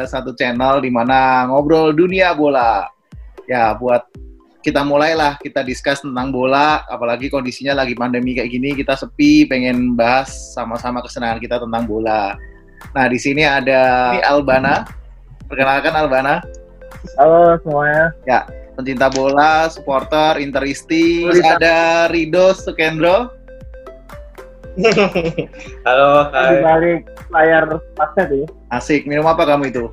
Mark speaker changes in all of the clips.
Speaker 1: ada satu channel di mana ngobrol dunia bola. Ya, buat kita mulailah kita discuss tentang bola, apalagi kondisinya lagi pandemi kayak gini, kita sepi, pengen bahas sama-sama kesenangan kita tentang bola. Nah, di sini ada ini Albana. Perkenalkan Albana.
Speaker 2: Halo semuanya.
Speaker 1: Ya, pencinta bola, supporter, interisti. Terus ada Rido Sukendro.
Speaker 2: Halo, hai. Balik layar basket ya.
Speaker 1: Asik, minum apa kamu itu?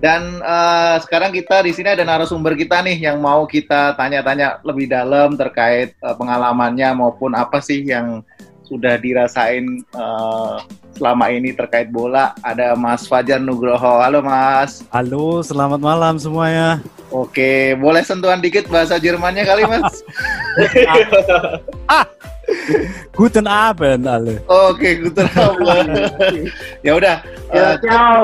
Speaker 1: Dan uh, sekarang kita di sini ada narasumber kita nih yang mau kita tanya-tanya lebih dalam terkait uh, pengalamannya maupun apa sih yang sudah dirasain uh, selama ini terkait bola. Ada Mas Fajar Nugroho. Halo Mas.
Speaker 3: Halo, selamat malam semuanya.
Speaker 1: Oke, boleh sentuhan dikit bahasa Jermannya kali Mas?
Speaker 3: ah, Guten Abend alle.
Speaker 1: Oke, okay, guten Abend. ya udah.
Speaker 2: Ya, ciao.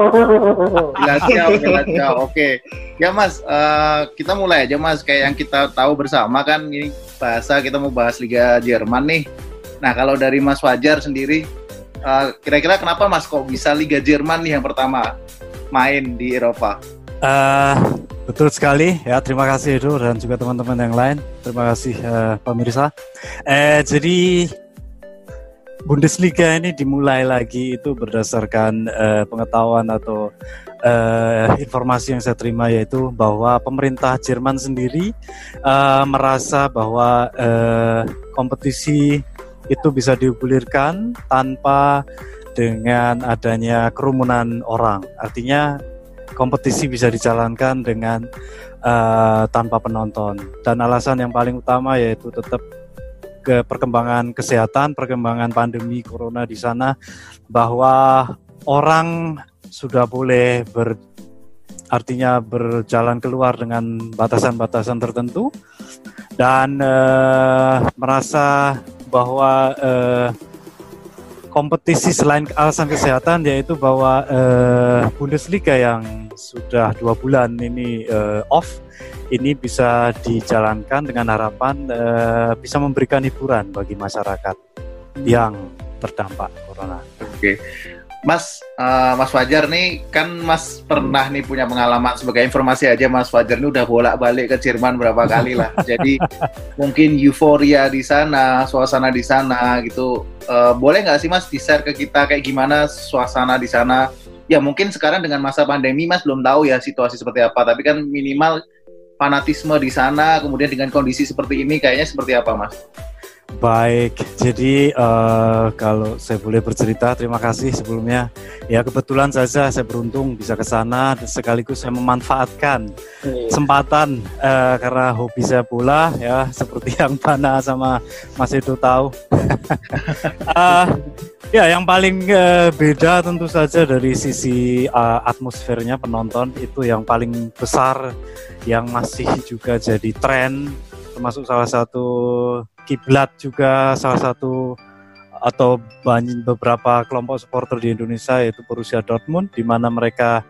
Speaker 1: Ya, ciao, ya, ciao. Oke. Ya Mas, uh, kita mulai aja Mas. Kayak yang kita tahu bersama kan ini bahasa kita mau bahas Liga Jerman nih. Nah, kalau dari Mas Wajar sendiri, eh, kira-kira kenapa Mas kok bisa Liga Jerman nih yang pertama main di Eropa?
Speaker 3: Uh, betul sekali ya terima kasih itu dan juga teman-teman yang lain terima kasih uh, pemirsa. Eh jadi Bundesliga ini dimulai lagi itu berdasarkan uh, pengetahuan atau uh, informasi yang saya terima yaitu bahwa pemerintah Jerman sendiri uh, merasa bahwa uh, kompetisi itu bisa digulirkan tanpa dengan adanya kerumunan orang. Artinya kompetisi bisa dijalankan dengan uh, tanpa penonton. Dan alasan yang paling utama yaitu tetap ke perkembangan kesehatan, perkembangan pandemi corona di sana bahwa orang sudah boleh ber artinya berjalan keluar dengan batasan-batasan tertentu dan uh, merasa bahwa uh, kompetisi selain alasan kesehatan yaitu bahwa uh, Bundesliga yang sudah dua bulan ini uh, off ini bisa dijalankan dengan harapan uh, bisa memberikan hiburan bagi masyarakat yang terdampak corona.
Speaker 1: Oke. Okay. Mas, uh, Mas Fajar nih kan Mas pernah nih punya pengalaman sebagai informasi aja Mas Fajar ini udah bolak-balik ke Jerman berapa kali lah. Jadi mungkin euforia di sana, suasana di sana gitu. Uh, boleh nggak sih Mas di-share ke kita kayak gimana suasana di sana? Ya mungkin sekarang dengan masa pandemi Mas belum tahu ya situasi seperti apa, tapi kan minimal fanatisme di sana, kemudian dengan kondisi seperti ini kayaknya seperti apa Mas?
Speaker 3: Baik, jadi uh, kalau saya boleh bercerita, terima kasih sebelumnya. Ya kebetulan saja saya beruntung bisa ke sana sekaligus saya memanfaatkan iya. kesempatan uh, karena hobi saya bola ya seperti yang Bana sama Mas Edo tahu. uh, ya yang paling uh, beda tentu saja dari sisi uh, atmosfernya penonton itu yang paling besar yang masih juga jadi tren termasuk salah satu kiblat juga salah satu atau banyak beberapa kelompok supporter di Indonesia yaitu Borussia Dortmund di mana mereka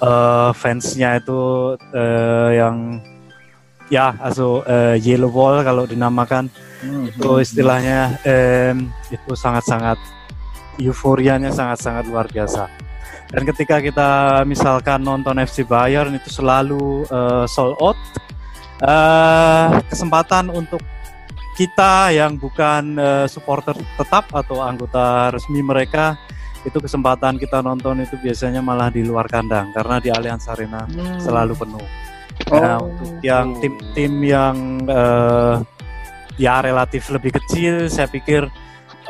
Speaker 3: uh, fansnya itu uh, yang ya atau uh, yellow wall kalau dinamakan. Hmm. itu istilahnya um, itu sangat-sangat euforianya sangat-sangat luar biasa. Dan ketika kita misalkan nonton FC Bayern itu selalu uh, sold out. Uh, kesempatan untuk kita yang bukan uh, supporter tetap atau anggota resmi mereka itu kesempatan kita nonton itu biasanya malah di luar kandang karena di Allianz Arena hmm. selalu penuh. Nah, oh. untuk yang tim-tim yang uh, ya relatif lebih kecil, saya pikir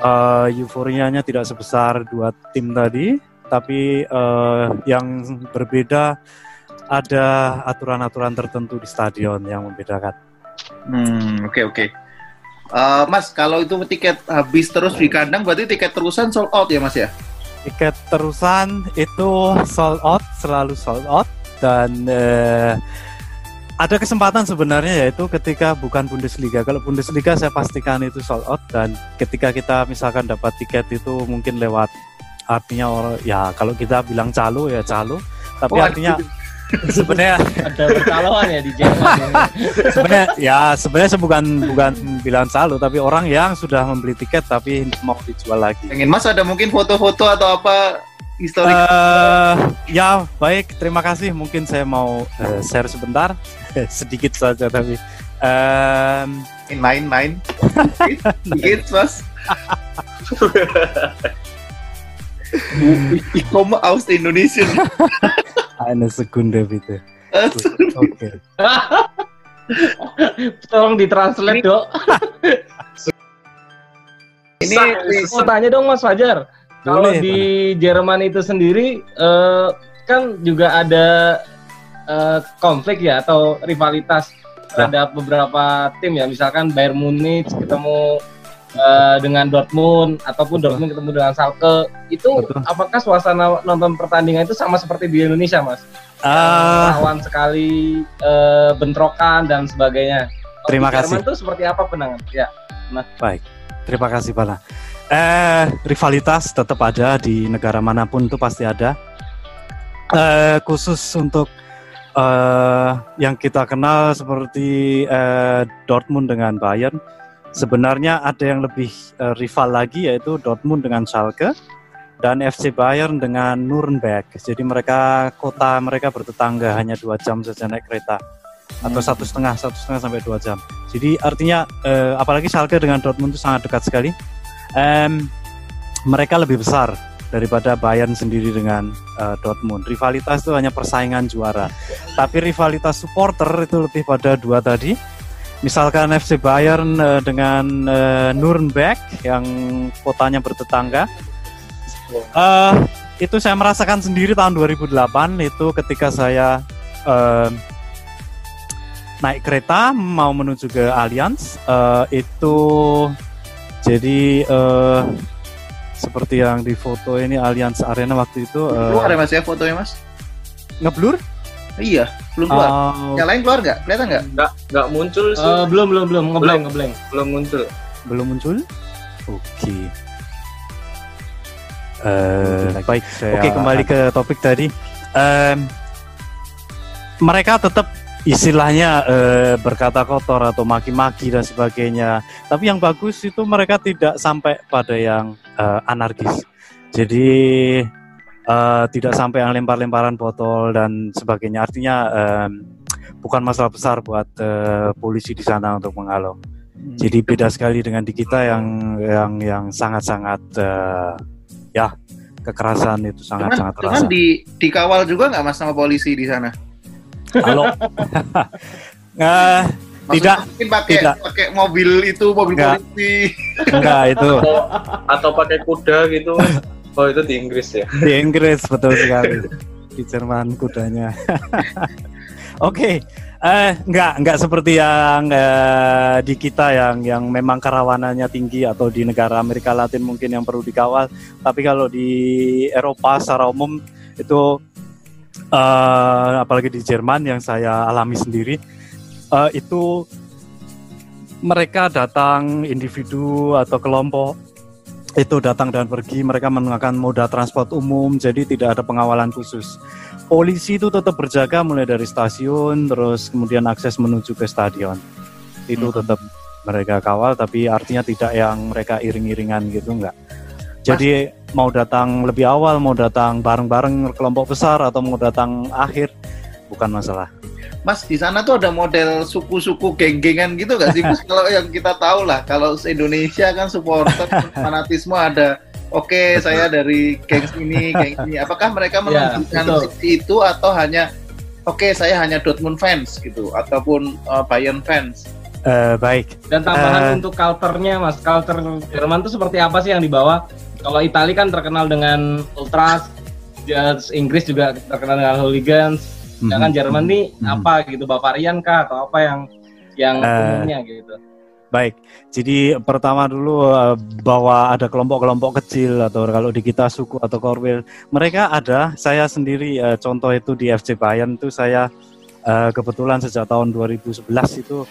Speaker 3: uh, euforianya tidak sebesar dua tim tadi, tapi uh, yang berbeda ada aturan-aturan tertentu di stadion yang membedakan.
Speaker 1: Hmm, oke okay, oke. Okay. Uh, mas, kalau itu tiket habis terus di kandang, berarti tiket terusan sold out ya, Mas ya?
Speaker 3: Tiket terusan itu sold out, selalu sold out, dan uh, ada kesempatan sebenarnya yaitu ketika bukan Bundesliga. Kalau Bundesliga saya pastikan itu sold out dan ketika kita misalkan dapat tiket itu mungkin lewat artinya orang ya kalau kita bilang calo ya calo, tapi oh, artinya sebenarnya
Speaker 2: ada percaloan ya di Jerman.
Speaker 3: sebenarnya ya sebenarnya bukan bukan bilang selalu tapi orang yang sudah membeli tiket tapi mau dijual lagi.
Speaker 1: Ingin Mas ada mungkin foto-foto atau apa historik.
Speaker 3: Eh, ya baik, terima kasih. Mungkin saya mau eh, share sebentar, sedikit saja tapi. em,
Speaker 1: main main. Dikit, Mas. Ich komme aus Indonesia.
Speaker 3: eine Sekunde bitte. Oke.
Speaker 2: Tolong ditranslate, Dok.
Speaker 1: Ini
Speaker 2: Mau tanya dong Mas Fajar. Kalau
Speaker 3: Boleh,
Speaker 2: di Jerman itu sendiri eh, kan juga ada eh, konflik ya atau rivalitas terhadap beberapa tim ya. Misalkan Bayern Munich ketemu eh, dengan Dortmund ataupun Dortmund ketemu dengan Schalke. Itu
Speaker 3: Betul.
Speaker 2: apakah suasana nonton pertandingan itu sama seperti di Indonesia, Mas?
Speaker 3: Ah,
Speaker 2: Rawan sekali eh, bentrokan dan sebagainya.
Speaker 3: Terima
Speaker 2: di Jerman
Speaker 3: kasih.
Speaker 2: itu seperti apa penangan? Ya.
Speaker 3: baik. Terima kasih Pana. Eh, rivalitas tetap ada di negara mana pun itu pasti ada. Eh, khusus untuk eh, yang kita kenal seperti eh, Dortmund dengan Bayern, sebenarnya ada yang lebih eh, rival lagi yaitu Dortmund dengan Schalke dan FC Bayern dengan Nuremberg. Jadi mereka kota mereka bertetangga hanya dua jam saja naik kereta atau satu setengah satu setengah sampai dua jam. Jadi artinya eh, apalagi Schalke dengan Dortmund itu sangat dekat sekali. Em, mereka lebih besar daripada Bayern sendiri dengan eh, Dortmund. Rivalitas itu hanya persaingan juara. Tapi rivalitas supporter itu lebih pada dua tadi. Misalkan FC Bayern eh, dengan eh, Nuremberg yang kotanya bertetangga. Eh, itu saya merasakan sendiri tahun 2008 itu ketika saya em, naik kereta mau menuju ke Allianz eh, itu jadi eh, seperti yang di foto ini Allianz Arena waktu itu eh,
Speaker 1: keluar ya Mas ya fotonya Mas?
Speaker 3: ngeblur
Speaker 1: Iya, belum keluar.
Speaker 3: Oh,
Speaker 1: Yang lain keluar nggak? Kelihatan nggak?
Speaker 4: nggak nggak muncul sih.
Speaker 2: Eh, belum belum belum ngeblank ngeblank.
Speaker 4: belum muncul.
Speaker 3: Belum muncul? Oke. Eh, baik. oke kembali ke topik tadi. Em, mereka tetap istilahnya eh, berkata kotor atau maki-maki dan sebagainya. Tapi yang bagus itu mereka tidak sampai pada yang eh, anarkis. Jadi eh, tidak sampai yang lempar-lemparan botol dan sebagainya artinya em, bukan masalah besar buat eh, polisi di sana untuk menghalau jadi beda sekali dengan di kita yang yang yang sangat-sangat eh, ya kekerasan itu
Speaker 1: Cuman,
Speaker 3: sangat-sangat
Speaker 1: cuman
Speaker 3: terasa.
Speaker 1: di dikawal juga nggak Mas sama polisi di sana?
Speaker 3: Kalau Eh,
Speaker 1: Maksudnya
Speaker 3: Tidak,
Speaker 1: mungkin pakai
Speaker 3: tidak.
Speaker 1: pakai mobil itu mobil
Speaker 3: Nggak.
Speaker 1: polisi.
Speaker 3: enggak itu
Speaker 4: atau atau pakai kuda gitu oh itu di Inggris ya
Speaker 3: di Inggris betul sekali di Jerman kudanya. Oke, eh enggak enggak seperti yang eh, di kita yang yang memang kerawanannya tinggi atau di negara Amerika Latin mungkin yang perlu dikawal. Tapi kalau di Eropa secara umum itu eh, apalagi di Jerman yang saya alami sendiri eh, itu mereka datang individu atau kelompok itu datang dan pergi mereka menggunakan moda transport umum jadi tidak ada pengawalan khusus. Polisi itu tetap berjaga mulai dari stasiun terus kemudian akses menuju ke stadion. Itu
Speaker 1: Hmm.
Speaker 3: tetap mereka kawal tapi artinya tidak yang mereka iring-iringan gitu enggak. Jadi mau datang lebih awal mau datang bareng-bareng kelompok besar atau mau datang akhir bukan masalah
Speaker 1: Mas di sana tuh ada model suku-suku geng-gengan gitu nggak sih Mas? kalau yang kita tahu lah, kalau Indonesia kan supporter fanatisme ada. Oke, saya dari geng ini, geng ini. Apakah mereka
Speaker 2: Ya,
Speaker 1: menunjukkan
Speaker 2: betul.
Speaker 1: seperti itu atau hanya Oke, saya hanya Dortmund fans gitu, ataupun uh, Bayern fans.
Speaker 3: Eh, baik
Speaker 2: Dan tambahan
Speaker 3: Eh.
Speaker 2: untuk culture-nya, Mas. Culture Jerman itu seperti apa sih yang dibawa? Kalau Italia kan terkenal dengan ultras, ya, Inggris juga terkenal dengan hooligans. Sedangkan
Speaker 3: Mhm.
Speaker 2: Jerman nih
Speaker 3: Mhm.
Speaker 2: apa gitu, Bavarian kah atau apa yang yang
Speaker 3: Eh.
Speaker 2: umumnya gitu?
Speaker 3: Baik, jadi pertama dulu eh, bahwa ada kelompok-kelompok kecil atau kalau di kita suku atau korwil, mereka ada. Saya sendiri eh, contoh itu di FC Bayern itu saya kebetulan sejak tahun 2011 itu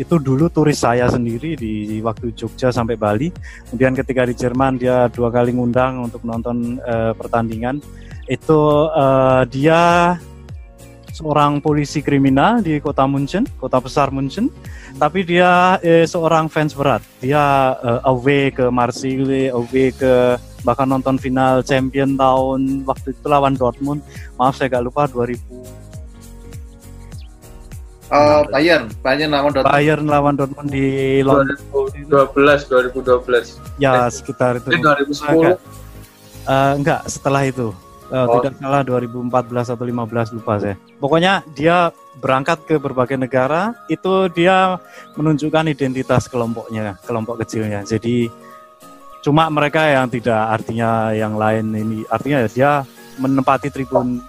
Speaker 3: itu dulu turis saya sendiri di, waktu Jogja sampai Bali. Kemudian ketika di Jerman dia dua kali ngundang untuk nonton pertandingan. Itu eh, dia seorang polisi kriminal di kota Munchen, kota besar Munchen. Tapi dia eh, seorang fans berat. Dia eh, away ke Marseille, away ke bahkan nonton final champion tahun waktu itu lawan Dortmund. Maaf saya gak lupa 2000
Speaker 1: Oh, Bayern, Bayern lawan Dortmund.
Speaker 3: Bayern lawan Dortmund di London.
Speaker 4: 2012 2012
Speaker 3: Ya sekitar itu.
Speaker 4: ini 2010
Speaker 3: Eh, enggak, setelah itu. Eh,
Speaker 4: Oh.
Speaker 3: Tidak salah 2014 atau 15 lupa saya. Pokoknya dia berangkat ke berbagai negara, itu dia menunjukkan identitas kelompoknya, kelompok kecilnya. Jadi cuma mereka yang tidak artinya yang lain ini artinya dia menempati tribun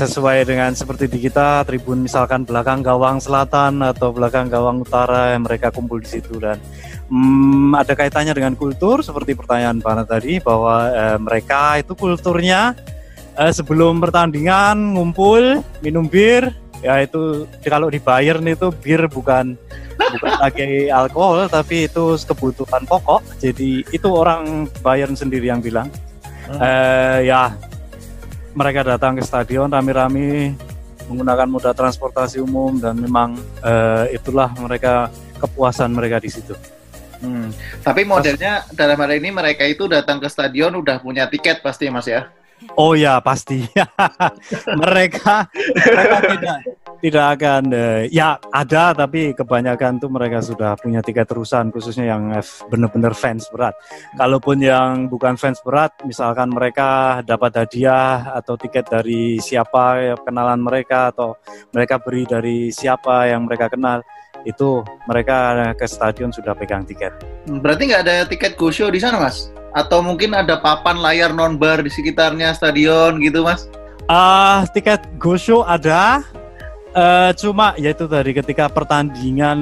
Speaker 3: sesuai dengan seperti di kita tribun misalkan belakang gawang selatan atau belakang gawang utara yang mereka kumpul di situ. Dan hmm, ada kaitannya dengan kultur seperti pertanyaan Pana tadi bahwa eh, mereka itu kulturnya eh, sebelum pertandingan ngumpul minum bir ya itu kalau di Bayern itu bir bukan bukan lagi alkohol tapi itu kebutuhan pokok. Jadi itu orang Bayern sendiri yang bilang. Eh, ya mereka datang ke stadion rame-rame menggunakan moda transportasi umum dan memang eh, itulah mereka kepuasan mereka di situ.
Speaker 1: Hmm. Tapi modelnya dalam hal ini mereka itu datang ke stadion udah punya tiket pasti Mas ya.
Speaker 3: Oh ya pasti mereka mereka tidak tidak akan eh, ya ada tapi kebanyakan tuh mereka sudah punya tiket terusan khususnya yang benar-benar fans berat. Kalaupun yang bukan fans berat misalkan mereka dapat hadiah atau tiket dari siapa ya, kenalan mereka atau mereka beri dari siapa yang mereka kenal itu mereka ke stadion sudah pegang tiket.
Speaker 1: Berarti nggak ada tiket go show di sana Mas? Atau mungkin ada papan layar non bar di sekitarnya stadion gitu Mas?
Speaker 3: Ah, tiket go show ada. Eh, cuma yaitu tadi ketika pertandingan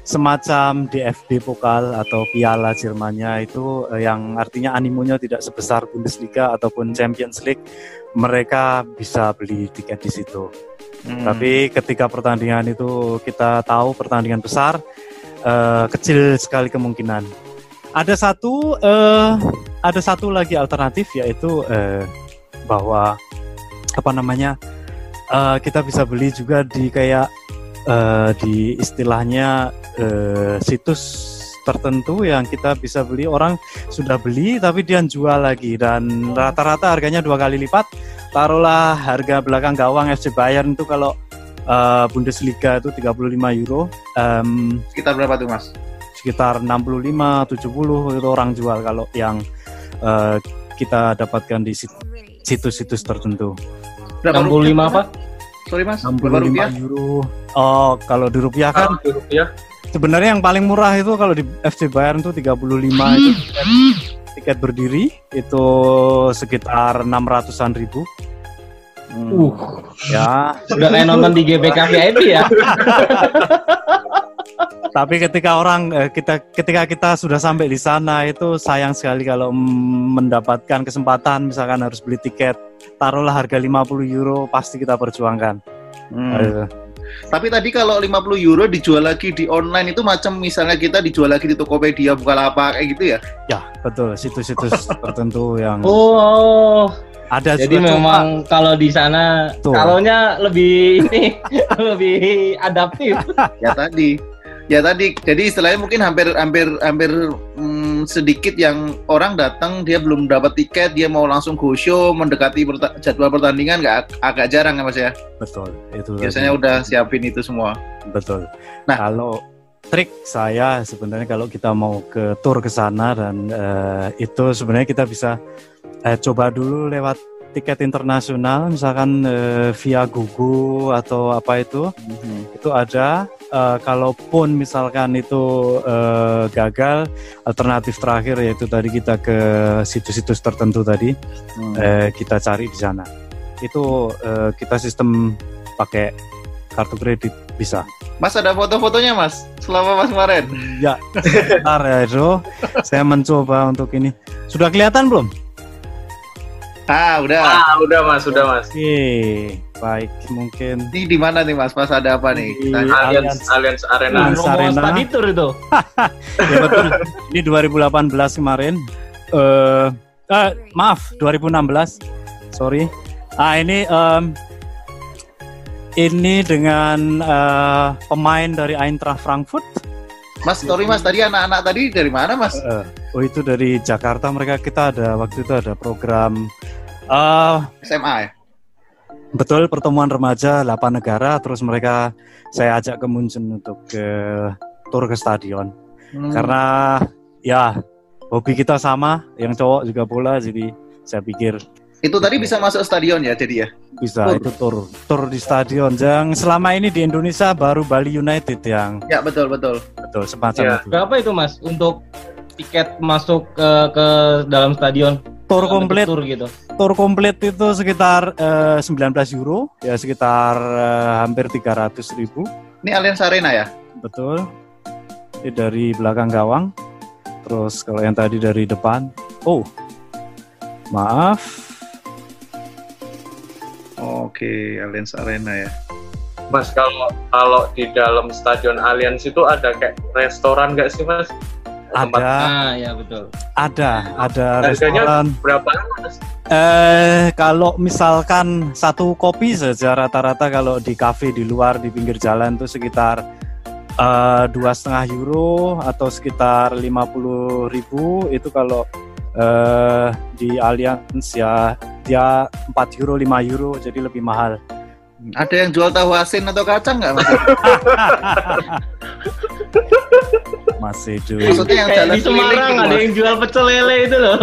Speaker 3: semacam DFB Pokal atau Piala Jermannya itu eh, yang artinya animonya tidak sebesar Bundesliga ataupun Champions League, mereka bisa beli tiket di situ.
Speaker 1: Hmm.
Speaker 3: Tapi ketika pertandingan itu kita tahu pertandingan besar, eh, kecil sekali kemungkinan. Ada satu, eh, ada satu lagi alternatif yaitu eh, bahwa apa namanya eh, kita bisa beli juga di kayak eh, di istilahnya eh, situs tertentu yang kita bisa beli. Orang sudah beli tapi dia jual lagi dan rata-rata harganya dua kali lipat. Taruhlah harga belakang gawang FC Bayern itu kalau eh, Bundesliga itu 35 euro em,
Speaker 1: Sekitar berapa tuh Mas?
Speaker 3: sekitar 65 70 itu orang jual kalau yang eh, kita dapatkan di sit- situs-situs tertentu
Speaker 1: Berapa
Speaker 2: 65
Speaker 1: rupiah?
Speaker 2: apa?
Speaker 1: Sorry Mas, berapa
Speaker 3: 65
Speaker 1: rupiah?
Speaker 3: euro. Oh kalau di rupiah kan
Speaker 4: Kalau di rupiah.
Speaker 3: sebenarnya yang paling murah itu kalau di FC Bayern itu 35 itu tiket, tiket berdiri. Itu sekitar 600-an ribu.
Speaker 2: Uh,
Speaker 3: ya.
Speaker 2: Udah kayak nonton di GBK VIP ya.
Speaker 3: tapi ketika orang eh, kita ketika kita sudah sampai di sana itu sayang sekali kalau mendapatkan kesempatan misalkan harus beli tiket taruhlah harga 50 euro pasti kita perjuangkan
Speaker 1: Hmm. Tapi tadi kalau 50 euro dijual lagi di online itu macam misalnya kita dijual lagi di Tokopedia, Bukalapak kayak gitu ya?
Speaker 3: ya betul situs-situs tertentu yang
Speaker 2: Oh,
Speaker 3: ada
Speaker 2: jadi
Speaker 3: juga, cuma-
Speaker 2: memang kalau di sana
Speaker 3: Tuh.
Speaker 2: kalonya lebih ini lebih adaptif.
Speaker 1: ya tadi ya tadi. Jadi istilahnya mungkin hampir hampir hampir mm, sedikit yang orang datang dia belum dapat tiket dia mau langsung go show mendekati perta- jadwal pertandingan nggak ag- agak jarang ya mas ya?
Speaker 3: Betul. Itu
Speaker 1: biasanya
Speaker 3: tadi.
Speaker 1: udah siapin itu semua.
Speaker 3: Betul.
Speaker 1: Nah.
Speaker 3: kalau trik saya sebenarnya kalau kita mau ke tour ke sana dan eh, itu sebenarnya kita bisa eh, coba dulu lewat tiket internasional misalkan eh, via Google atau apa itu itu ada. Eh, kalaupun misalkan itu eh, gagal alternatif terakhir yaitu tadi kita ke situs-situs tertentu tadi
Speaker 1: Hmm.
Speaker 3: eh, kita cari di sana. Itu eh, kita sistem pakai kartu kredit bisa.
Speaker 1: Mas ada foto-fotonya mas? Selama mas kemarin?
Speaker 3: Ya sebentar ya itu saya mencoba untuk ini. Sudah kelihatan belum
Speaker 1: ah udah.
Speaker 4: Ah udah mas udah mas.
Speaker 3: Oke baik mungkin.
Speaker 1: Ini di mana nih mas? Mas ada apa nih?
Speaker 3: Di-
Speaker 4: Allianz. Allianz Arena.
Speaker 3: Allianz
Speaker 2: Romo
Speaker 3: Arena.
Speaker 2: study tour itu.
Speaker 3: ya betul. Ini 2018 kemarin. Eh eh, maaf 2016 sorry. Ah ini em, Ini dengan eh, pemain dari Eintracht Frankfurt.
Speaker 1: Mas, sorry Mas, tadi anak-anak tadi dari mana Mas?
Speaker 3: Eh, oh itu dari Jakarta mereka. Kita ada waktu itu ada program eh
Speaker 1: SMA ya?
Speaker 3: betul pertemuan remaja 8 negara terus mereka saya ajak ke Munchen untuk ke tur ke stadion
Speaker 1: Hmm.
Speaker 3: karena ya hobi kita sama yang cowok juga bola jadi saya pikir
Speaker 1: itu tadi bisa masuk stadion ya jadi ya?
Speaker 3: bisa
Speaker 1: Tur.
Speaker 3: itu tur tur di stadion yang selama ini di Indonesia baru Bali United yang
Speaker 1: Ya betul betul.
Speaker 3: betul semacam
Speaker 4: Iya.
Speaker 3: itu
Speaker 2: Berapa itu Mas untuk tiket masuk ke ke dalam stadion?
Speaker 3: Tur
Speaker 2: Dalam
Speaker 3: komplit
Speaker 2: Tur gitu.
Speaker 3: tur komplit itu sekitar eh, 19 euro ya sekitar eh, hampir 300 ribu
Speaker 1: Ini Allianz Arena ya?
Speaker 3: betul ini dari belakang gawang terus kalau yang tadi dari depan oh maaf
Speaker 1: Oke, Allianz Arena ya.
Speaker 4: Mas kalau kalau di dalam stadion Allianz itu ada kayak restoran nggak sih Mas? Tempat
Speaker 3: ada
Speaker 2: Ah, ya betul.
Speaker 3: ada ada
Speaker 4: Harganya
Speaker 3: restoran.
Speaker 4: berapa?
Speaker 3: Eh kalau misalkan satu kopi saja rata-rata kalau di kafe di luar di pinggir jalan itu sekitar eh, dua setengah euro atau sekitar 50.000 ribu. Itu kalau eh, di Allianz ya dia 4 euro 5 euro jadi lebih mahal.
Speaker 1: Ada yang jual tahu asin atau kacang nggak Mas?
Speaker 3: masih dulu
Speaker 1: Maksudnya yang jalan
Speaker 2: di Semarang
Speaker 1: keliling
Speaker 2: ada
Speaker 1: Mas.
Speaker 2: yang jual pecel lele itu loh.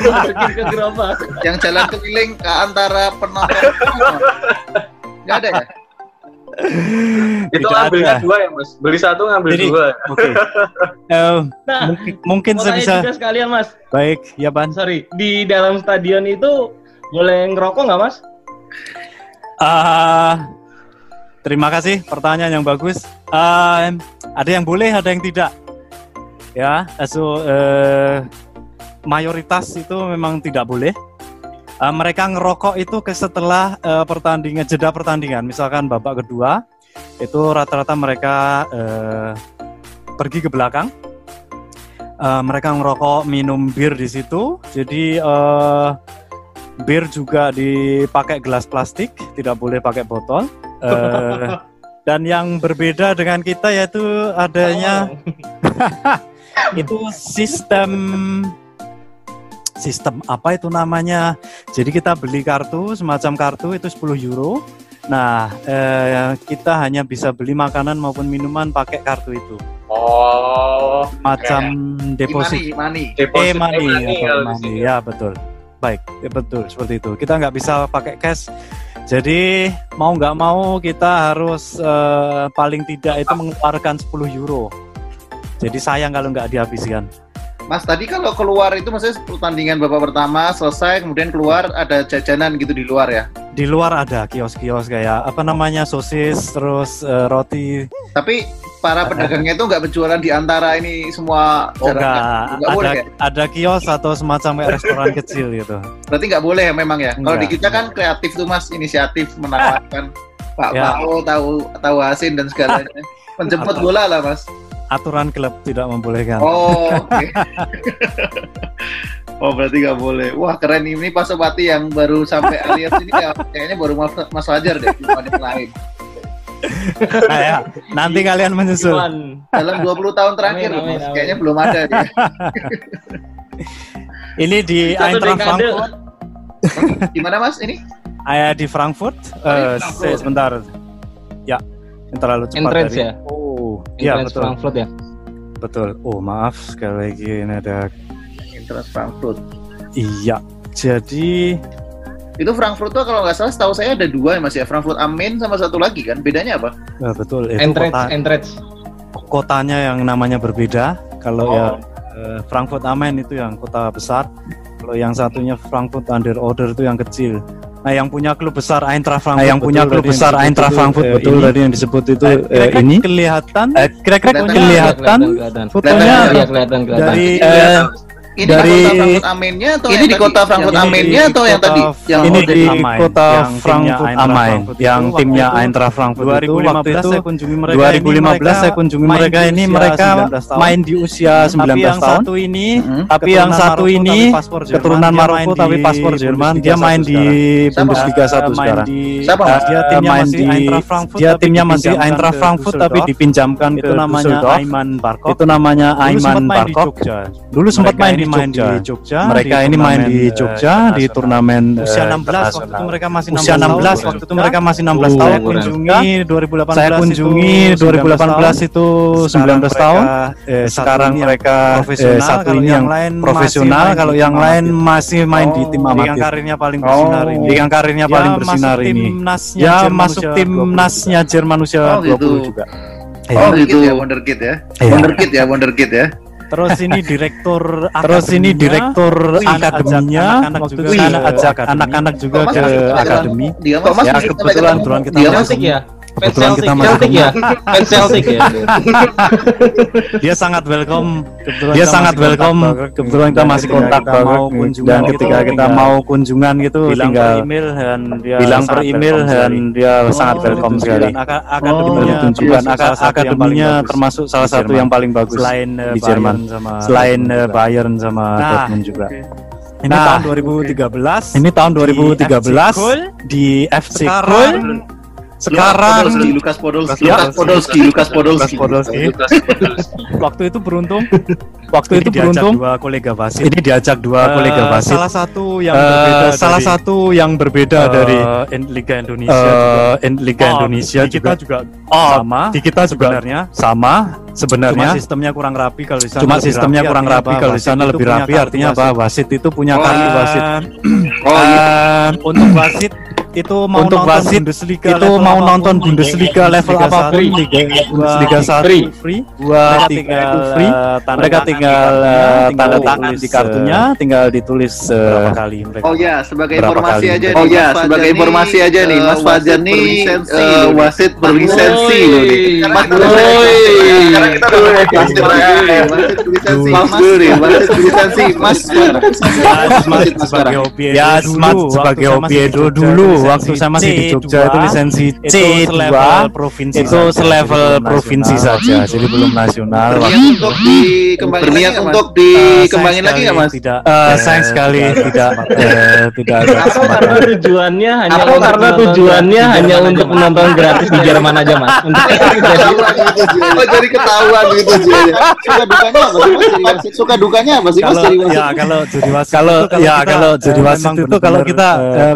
Speaker 2: Ke gerobak.
Speaker 1: yang jalan keliling ke antara penonton. Nggak ada ya?
Speaker 4: Itu
Speaker 3: Tidak ada.
Speaker 4: dua ya Mas? Beli satu ngambil
Speaker 3: Jadi-
Speaker 4: dua.
Speaker 3: oke Eh,
Speaker 2: Nah,
Speaker 3: mungkin, mungkin
Speaker 2: mau
Speaker 3: saya
Speaker 2: tanya
Speaker 3: bisa
Speaker 2: juga sekalian Mas.
Speaker 3: baik ya ban
Speaker 2: Sorry, di dalam stadion itu boleh ngerokok nggak Mas?
Speaker 3: Ah, terima kasih pertanyaan yang bagus. Ah, ada yang boleh, ada yang tidak. Ya, so eh, mayoritas itu memang tidak boleh. Ah, mereka ngerokok itu ke setelah eh, pertandingan jeda pertandingan. Misalkan babak kedua itu rata-rata mereka eh, pergi ke belakang. Eh, mereka ngerokok, minum bir di situ. Jadi eh, bir juga dipakai gelas plastik, tidak boleh pakai botol. Eh, dan yang berbeda dengan kita yaitu adanya itu sistem sistem apa itu namanya? Jadi kita beli kartu semacam kartu itu 10 euro. Nah, eh, kita hanya bisa beli makanan maupun minuman pakai kartu itu.
Speaker 4: Oh,
Speaker 3: Macam deposit
Speaker 1: Imani, Imani.
Speaker 4: deposit
Speaker 3: E-money
Speaker 4: e-money
Speaker 3: atau
Speaker 4: kalau di
Speaker 3: money.
Speaker 4: sini.
Speaker 3: Ya, betul. Baik, ya, betul seperti itu. Kita nggak bisa pakai cash. Jadi mau nggak mau kita harus eh, paling tidak itu mengeluarkan 10 euro. Jadi sayang kalau nggak dihabiskan.
Speaker 1: Mas tadi kalau keluar itu maksudnya pertandingan babak pertama selesai kemudian keluar ada jajanan gitu di luar ya.
Speaker 3: Di luar ada kios-kios kayak apa namanya sosis, terus eh, roti.
Speaker 1: Tapi para pedagangnya itu nggak berjualan di antara ini semua
Speaker 3: Oh enggak,
Speaker 1: boleh
Speaker 3: ada
Speaker 1: ya?
Speaker 3: ada kios atau semacam kayak restoran kecil gitu.
Speaker 1: Berarti nggak boleh ya memang ya. Kalau di kita kan kreatif tuh mas, inisiatif menawarkan Pak
Speaker 3: Ya.
Speaker 1: Pao tahu tahu asin dan segalanya. Menjemput bola lah mas.
Speaker 3: Aturan klub tidak membolehkan.
Speaker 1: Oh, oke. oh berarti nggak boleh. Wah keren ini Pak Sobati yang baru sampai alias ini ya, kayaknya baru Mas, Mas Fajar deh dibanding yang lain.
Speaker 3: Nah, ya, nanti kalian menyusul.
Speaker 2: Cuman
Speaker 1: Dalam 20 tahun terakhir
Speaker 2: Amin, amin, amin.
Speaker 1: kayaknya belum ada dia.
Speaker 3: Ini di
Speaker 2: satu
Speaker 3: Eintracht
Speaker 2: dekade.
Speaker 3: Frankfurt.
Speaker 1: Gimana Mas ini?
Speaker 3: Ayah di Frankfurt.
Speaker 1: Oh,
Speaker 3: Eh,
Speaker 1: Frankfurt.
Speaker 3: se- sebentar. Ya, yang terlalu cepat
Speaker 2: Entrance
Speaker 3: tadi.
Speaker 2: ya?
Speaker 3: Oh, iya
Speaker 2: Entrance
Speaker 3: betul.
Speaker 2: Frankfurt ya.
Speaker 3: Betul. Oh, maaf sekali lagi ini ada
Speaker 1: Intras Frankfurt.
Speaker 3: iya. Jadi
Speaker 1: Itu Frankfurt tuh kalau nggak salah setahu saya ada dua ya Mas ya. Frankfurt am Main sama satu lagi kan. Bedanya apa?
Speaker 3: eh, betul itu
Speaker 2: Entrance,
Speaker 3: kota, kotanya yang namanya berbeda. Kalau
Speaker 1: Oh.
Speaker 3: ya eh, Frankfurt am Main itu yang kota besar. Kalau yang satunya Frankfurt under Oder itu yang kecil. Nah, yang punya klub besar Eintracht Frankfurt. yang punya klub besar Eintracht Frankfurt betul tadi yang disebut itu ini kelihatan kira-kira
Speaker 1: Kelihatan.
Speaker 3: fotonya
Speaker 2: Iya, kelihatan, kelihatan.
Speaker 3: dari eh,
Speaker 1: Ini
Speaker 3: Dari-
Speaker 1: kota Frankfurt Aminnya atau
Speaker 5: Ini di kota Frankfurt
Speaker 1: Yang
Speaker 5: Aminnya atau yang tadi? Yang
Speaker 3: ini di
Speaker 5: Amain.
Speaker 3: kota Frankfurt
Speaker 6: Eintracht
Speaker 3: am Main
Speaker 6: Frankfurt
Speaker 3: yang timnya Eintracht Frankfurt itu
Speaker 6: 2015
Speaker 3: waktu itu
Speaker 6: saya kunjungi mereka
Speaker 3: 2015 saya kunjungi mereka ini mereka main di usia 19
Speaker 6: tapi yang
Speaker 3: tahun.
Speaker 6: satu ini
Speaker 3: tapi yang satu ini keturunan Maroko tapi paspor Jerman. Dia main di. Bundesliga
Speaker 6: Eh,
Speaker 3: satu
Speaker 6: main
Speaker 3: sekarang.
Speaker 6: di
Speaker 5: Siapa?
Speaker 6: Dia timnya
Speaker 3: main
Speaker 6: masih
Speaker 3: di
Speaker 6: Eintracht Frankfurt
Speaker 3: dia
Speaker 6: tapi
Speaker 3: timnya masih
Speaker 6: dipinjamkan
Speaker 3: Eintracht
Speaker 6: ke
Speaker 3: Frankfurt tapi dipinjamkan ke
Speaker 6: itu namanya. Aiman Barkov
Speaker 3: itu namanya
Speaker 6: Dulu
Speaker 3: Aiman
Speaker 6: Jogja
Speaker 3: dulu sempat main di
Speaker 6: main
Speaker 3: Jogja
Speaker 6: di Jogja
Speaker 3: mereka
Speaker 6: di
Speaker 3: ini main di Jogja
Speaker 6: eh,
Speaker 3: di turnamen
Speaker 6: usia
Speaker 3: eh,
Speaker 6: 16 waktu itu mereka masih 16
Speaker 3: usia 16
Speaker 6: tahun.
Speaker 3: waktu itu mereka masih 16
Speaker 5: Oh,
Speaker 3: tahun
Speaker 6: saya kunjungi 2018
Speaker 3: saya kunjungi
Speaker 6: itu
Speaker 3: 2018 itu 19 tahun
Speaker 6: eh,
Speaker 3: sekarang mereka eh,
Speaker 6: profesional
Speaker 3: satu
Speaker 6: kalau
Speaker 3: ini
Speaker 6: yang
Speaker 3: yang
Speaker 6: lain
Speaker 3: profesional kalau yang lain masih main di tim
Speaker 6: yang
Speaker 3: amatir
Speaker 6: karirnya paling bersinar
Speaker 5: Oh.
Speaker 6: ini
Speaker 3: yang karirnya
Speaker 6: Dia
Speaker 3: paling bersinar
Speaker 6: masuk
Speaker 3: ini
Speaker 6: timnasnya
Speaker 3: ya masuk
Speaker 6: usia
Speaker 3: tim
Speaker 6: 20
Speaker 3: nasnya Jerman usia
Speaker 5: Oh,
Speaker 3: 20
Speaker 5: gitu.
Speaker 3: juga
Speaker 1: Oh
Speaker 5: Oh,
Speaker 1: gitu
Speaker 5: gitu.
Speaker 1: ya Wonderkid ya.
Speaker 3: Iya.
Speaker 1: Wonderkid ya Wonderkid ya.
Speaker 6: Terus ini direktur
Speaker 3: Terus ini
Speaker 6: akademinya,
Speaker 3: direktur akademinya
Speaker 6: anak-anak
Speaker 3: waktu
Speaker 6: juga
Speaker 3: anak-anak juga ke akademi. Ya
Speaker 5: masih
Speaker 3: kebetulan kebetulan kita
Speaker 1: Dia
Speaker 3: masuk.
Speaker 2: Celtic ya? Fans
Speaker 3: Kebetulan
Speaker 2: Celtic,
Speaker 3: kita masuk.
Speaker 2: Celtic ya? Fans Celtic ya?
Speaker 3: Dia sangat welcome.
Speaker 6: Kebetulan
Speaker 3: Dia sangat
Speaker 6: masih
Speaker 3: welcome. Kebetulan kita masih kontak
Speaker 6: kita
Speaker 3: banget.
Speaker 6: mau kunjungan
Speaker 3: Dan
Speaker 6: gitu,
Speaker 3: ketika kita mau kunjungan gitu
Speaker 6: bilang
Speaker 3: tinggal
Speaker 6: per email dan dia
Speaker 3: bilang per
Speaker 6: sangat
Speaker 3: email
Speaker 6: welcome
Speaker 3: dan dia sangat
Speaker 6: Oh,
Speaker 3: welcome
Speaker 6: itu
Speaker 3: sekali.
Speaker 6: akademinya
Speaker 3: Akademinya tunjukkan
Speaker 6: termasuk salah satu yang paling
Speaker 3: akademinya
Speaker 6: bagus
Speaker 3: termasuk salah
Speaker 6: di
Speaker 3: satu
Speaker 6: Jerman.
Speaker 3: yang paling bagus
Speaker 6: selain eh,
Speaker 3: di Jerman.
Speaker 6: Bayern sama
Speaker 3: selain
Speaker 6: Dortmund
Speaker 3: eh,
Speaker 6: juga.
Speaker 3: Bayern sama
Speaker 6: Nah,
Speaker 3: Dortmund juga.
Speaker 6: Ini
Speaker 3: Nah,
Speaker 6: tahun 2013.
Speaker 3: Ini tahun
Speaker 6: Di
Speaker 3: 2013
Speaker 6: FC Köln.
Speaker 3: di FC
Speaker 6: Sekarang
Speaker 3: Köln. Sekarang
Speaker 1: Lukas Podolski,
Speaker 3: Ya.
Speaker 1: Lukas Podolski, Lukas Podolski.
Speaker 3: Podolski.
Speaker 4: Lukas Podolski.
Speaker 3: waktu itu beruntung waktu itu
Speaker 6: Ini diajak
Speaker 3: beruntung
Speaker 6: dua kolega wasit.
Speaker 3: ini diajak dua
Speaker 6: Eh,
Speaker 3: kolega wasit
Speaker 6: Salah satu yang
Speaker 3: Eh,
Speaker 6: berbeda
Speaker 3: salah
Speaker 6: dari,
Speaker 3: satu yang berbeda
Speaker 6: eh,
Speaker 3: dari
Speaker 6: in- Liga Indonesia juga.
Speaker 3: eh, in- Liga
Speaker 6: Oh,
Speaker 3: Indonesia
Speaker 6: di kita
Speaker 3: juga
Speaker 6: juga
Speaker 3: oh,
Speaker 6: sama
Speaker 3: di kita juga
Speaker 6: sebenarnya.
Speaker 3: sama
Speaker 6: Cuma
Speaker 3: sebenarnya
Speaker 6: sistemnya kurang rapi kalau di sana.
Speaker 3: cuma sistemnya
Speaker 6: rapi,
Speaker 3: kurang rapi kalau di sana
Speaker 6: itu
Speaker 3: lebih rapi artinya apa wasit itu punya
Speaker 1: Oh,
Speaker 3: kartu
Speaker 1: iya.
Speaker 3: wasit
Speaker 1: Oh iya.
Speaker 6: Untuk wasit itu mau
Speaker 3: Untuk
Speaker 6: nonton
Speaker 3: wasit
Speaker 6: Bundesliga
Speaker 3: itu
Speaker 6: level
Speaker 3: mau nonton Bundesliga level
Speaker 6: Bundesliga
Speaker 3: apa
Speaker 6: pun
Speaker 3: Liga
Speaker 6: dua,
Speaker 3: Liga satu
Speaker 2: free.
Speaker 3: free dua
Speaker 6: tinggal
Speaker 3: itu free
Speaker 6: eh, tanda
Speaker 3: mereka tinggal tanda
Speaker 6: tinggal
Speaker 3: tangan
Speaker 6: tulis,
Speaker 3: di kartunya tinggal ditulis
Speaker 6: eh,
Speaker 3: eh,
Speaker 6: berapa kali mereka
Speaker 1: Oh ya, sebagai
Speaker 3: Berapa
Speaker 1: informasi
Speaker 3: kali?
Speaker 1: aja
Speaker 5: Oh ya,
Speaker 1: Mas
Speaker 5: sebagai informasi aja nih, Mas
Speaker 1: wasit
Speaker 5: Fajar nih
Speaker 1: berlisensi loh nih.
Speaker 5: wasit berlisensi loh nih.
Speaker 1: Mas
Speaker 5: Woi.
Speaker 1: Sekarang kita udah mulai kelas
Speaker 5: Woi.
Speaker 1: berapa nih? Wasit berlisensi.
Speaker 5: Mas
Speaker 1: Mas
Speaker 5: wasit berlisensi. Mas
Speaker 6: Ya,
Speaker 5: Mas
Speaker 6: sebagai sebagai Oviedo
Speaker 3: ya
Speaker 6: dulu,
Speaker 3: smart
Speaker 6: waktu
Speaker 3: sebagai
Speaker 6: saya masih di
Speaker 3: Oviedo
Speaker 6: Jogja
Speaker 3: dulu
Speaker 6: itu
Speaker 3: waktu saya masih di Jogja itu
Speaker 6: C2,
Speaker 3: lisensi
Speaker 6: itu
Speaker 3: C2
Speaker 6: selevel provinsi
Speaker 3: itu
Speaker 6: saja,
Speaker 3: selevel provinsi
Speaker 6: nasional.
Speaker 3: saja jadi belum nasional
Speaker 1: Berniat untuk dikembangin
Speaker 5: berniat
Speaker 1: lagi nggak, Mas?
Speaker 5: untuk
Speaker 6: Eh,
Speaker 5: dikembangin
Speaker 6: sayang
Speaker 5: lagi Mas?
Speaker 6: Tidak.
Speaker 3: Eh,
Speaker 6: eh,
Speaker 3: sayang sekali tidak eh, tidak ada
Speaker 2: karena tujuannya hanya
Speaker 5: Atau karena
Speaker 2: menonton
Speaker 5: tujuannya
Speaker 2: gratis di
Speaker 5: hanya
Speaker 2: Jerman
Speaker 5: untuk
Speaker 2: aja, Mas. menonton gratis di Jerman aja mas. Untuk
Speaker 5: Oh jadi ketahuan gitu. Suka dukanya apa sih Mas? Suka dukanya apa sih Mas
Speaker 6: kalau
Speaker 5: jadi wasit?
Speaker 6: ya kalau jadi wasit
Speaker 3: kalau
Speaker 6: itu
Speaker 3: ya kalau jadi wasit itu kalau
Speaker 6: benar-benar,
Speaker 3: kita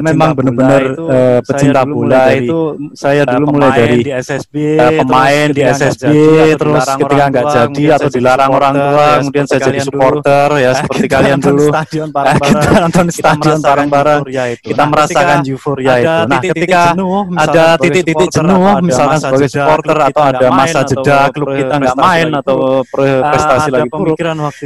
Speaker 3: memang benar-benar
Speaker 6: itu
Speaker 3: eh,
Speaker 6: saya
Speaker 3: pecinta bola
Speaker 6: mulai dari,
Speaker 3: itu saya
Speaker 6: eh,
Speaker 3: dulu mulai
Speaker 6: pemain
Speaker 3: dari
Speaker 6: di SSB
Speaker 3: eh, pemain di SSB terus ketika nggak jadi atau
Speaker 6: saya
Speaker 3: dilarang orang tua
Speaker 6: ya,
Speaker 3: kemudian saya
Speaker 6: seperti
Speaker 3: jadi supporter ya
Speaker 6: Eh,
Speaker 3: seperti kalian dulu. Eh, kita nonton stadion bareng-bareng. Kita merasakan euforia itu. Nah ketika ada titik-titik jenuh misalkan sebagai supporter atau ada masa jeda klub kita nggak main atau pre-
Speaker 6: Ah,
Speaker 3: prestasi
Speaker 6: ada
Speaker 3: lagi buruk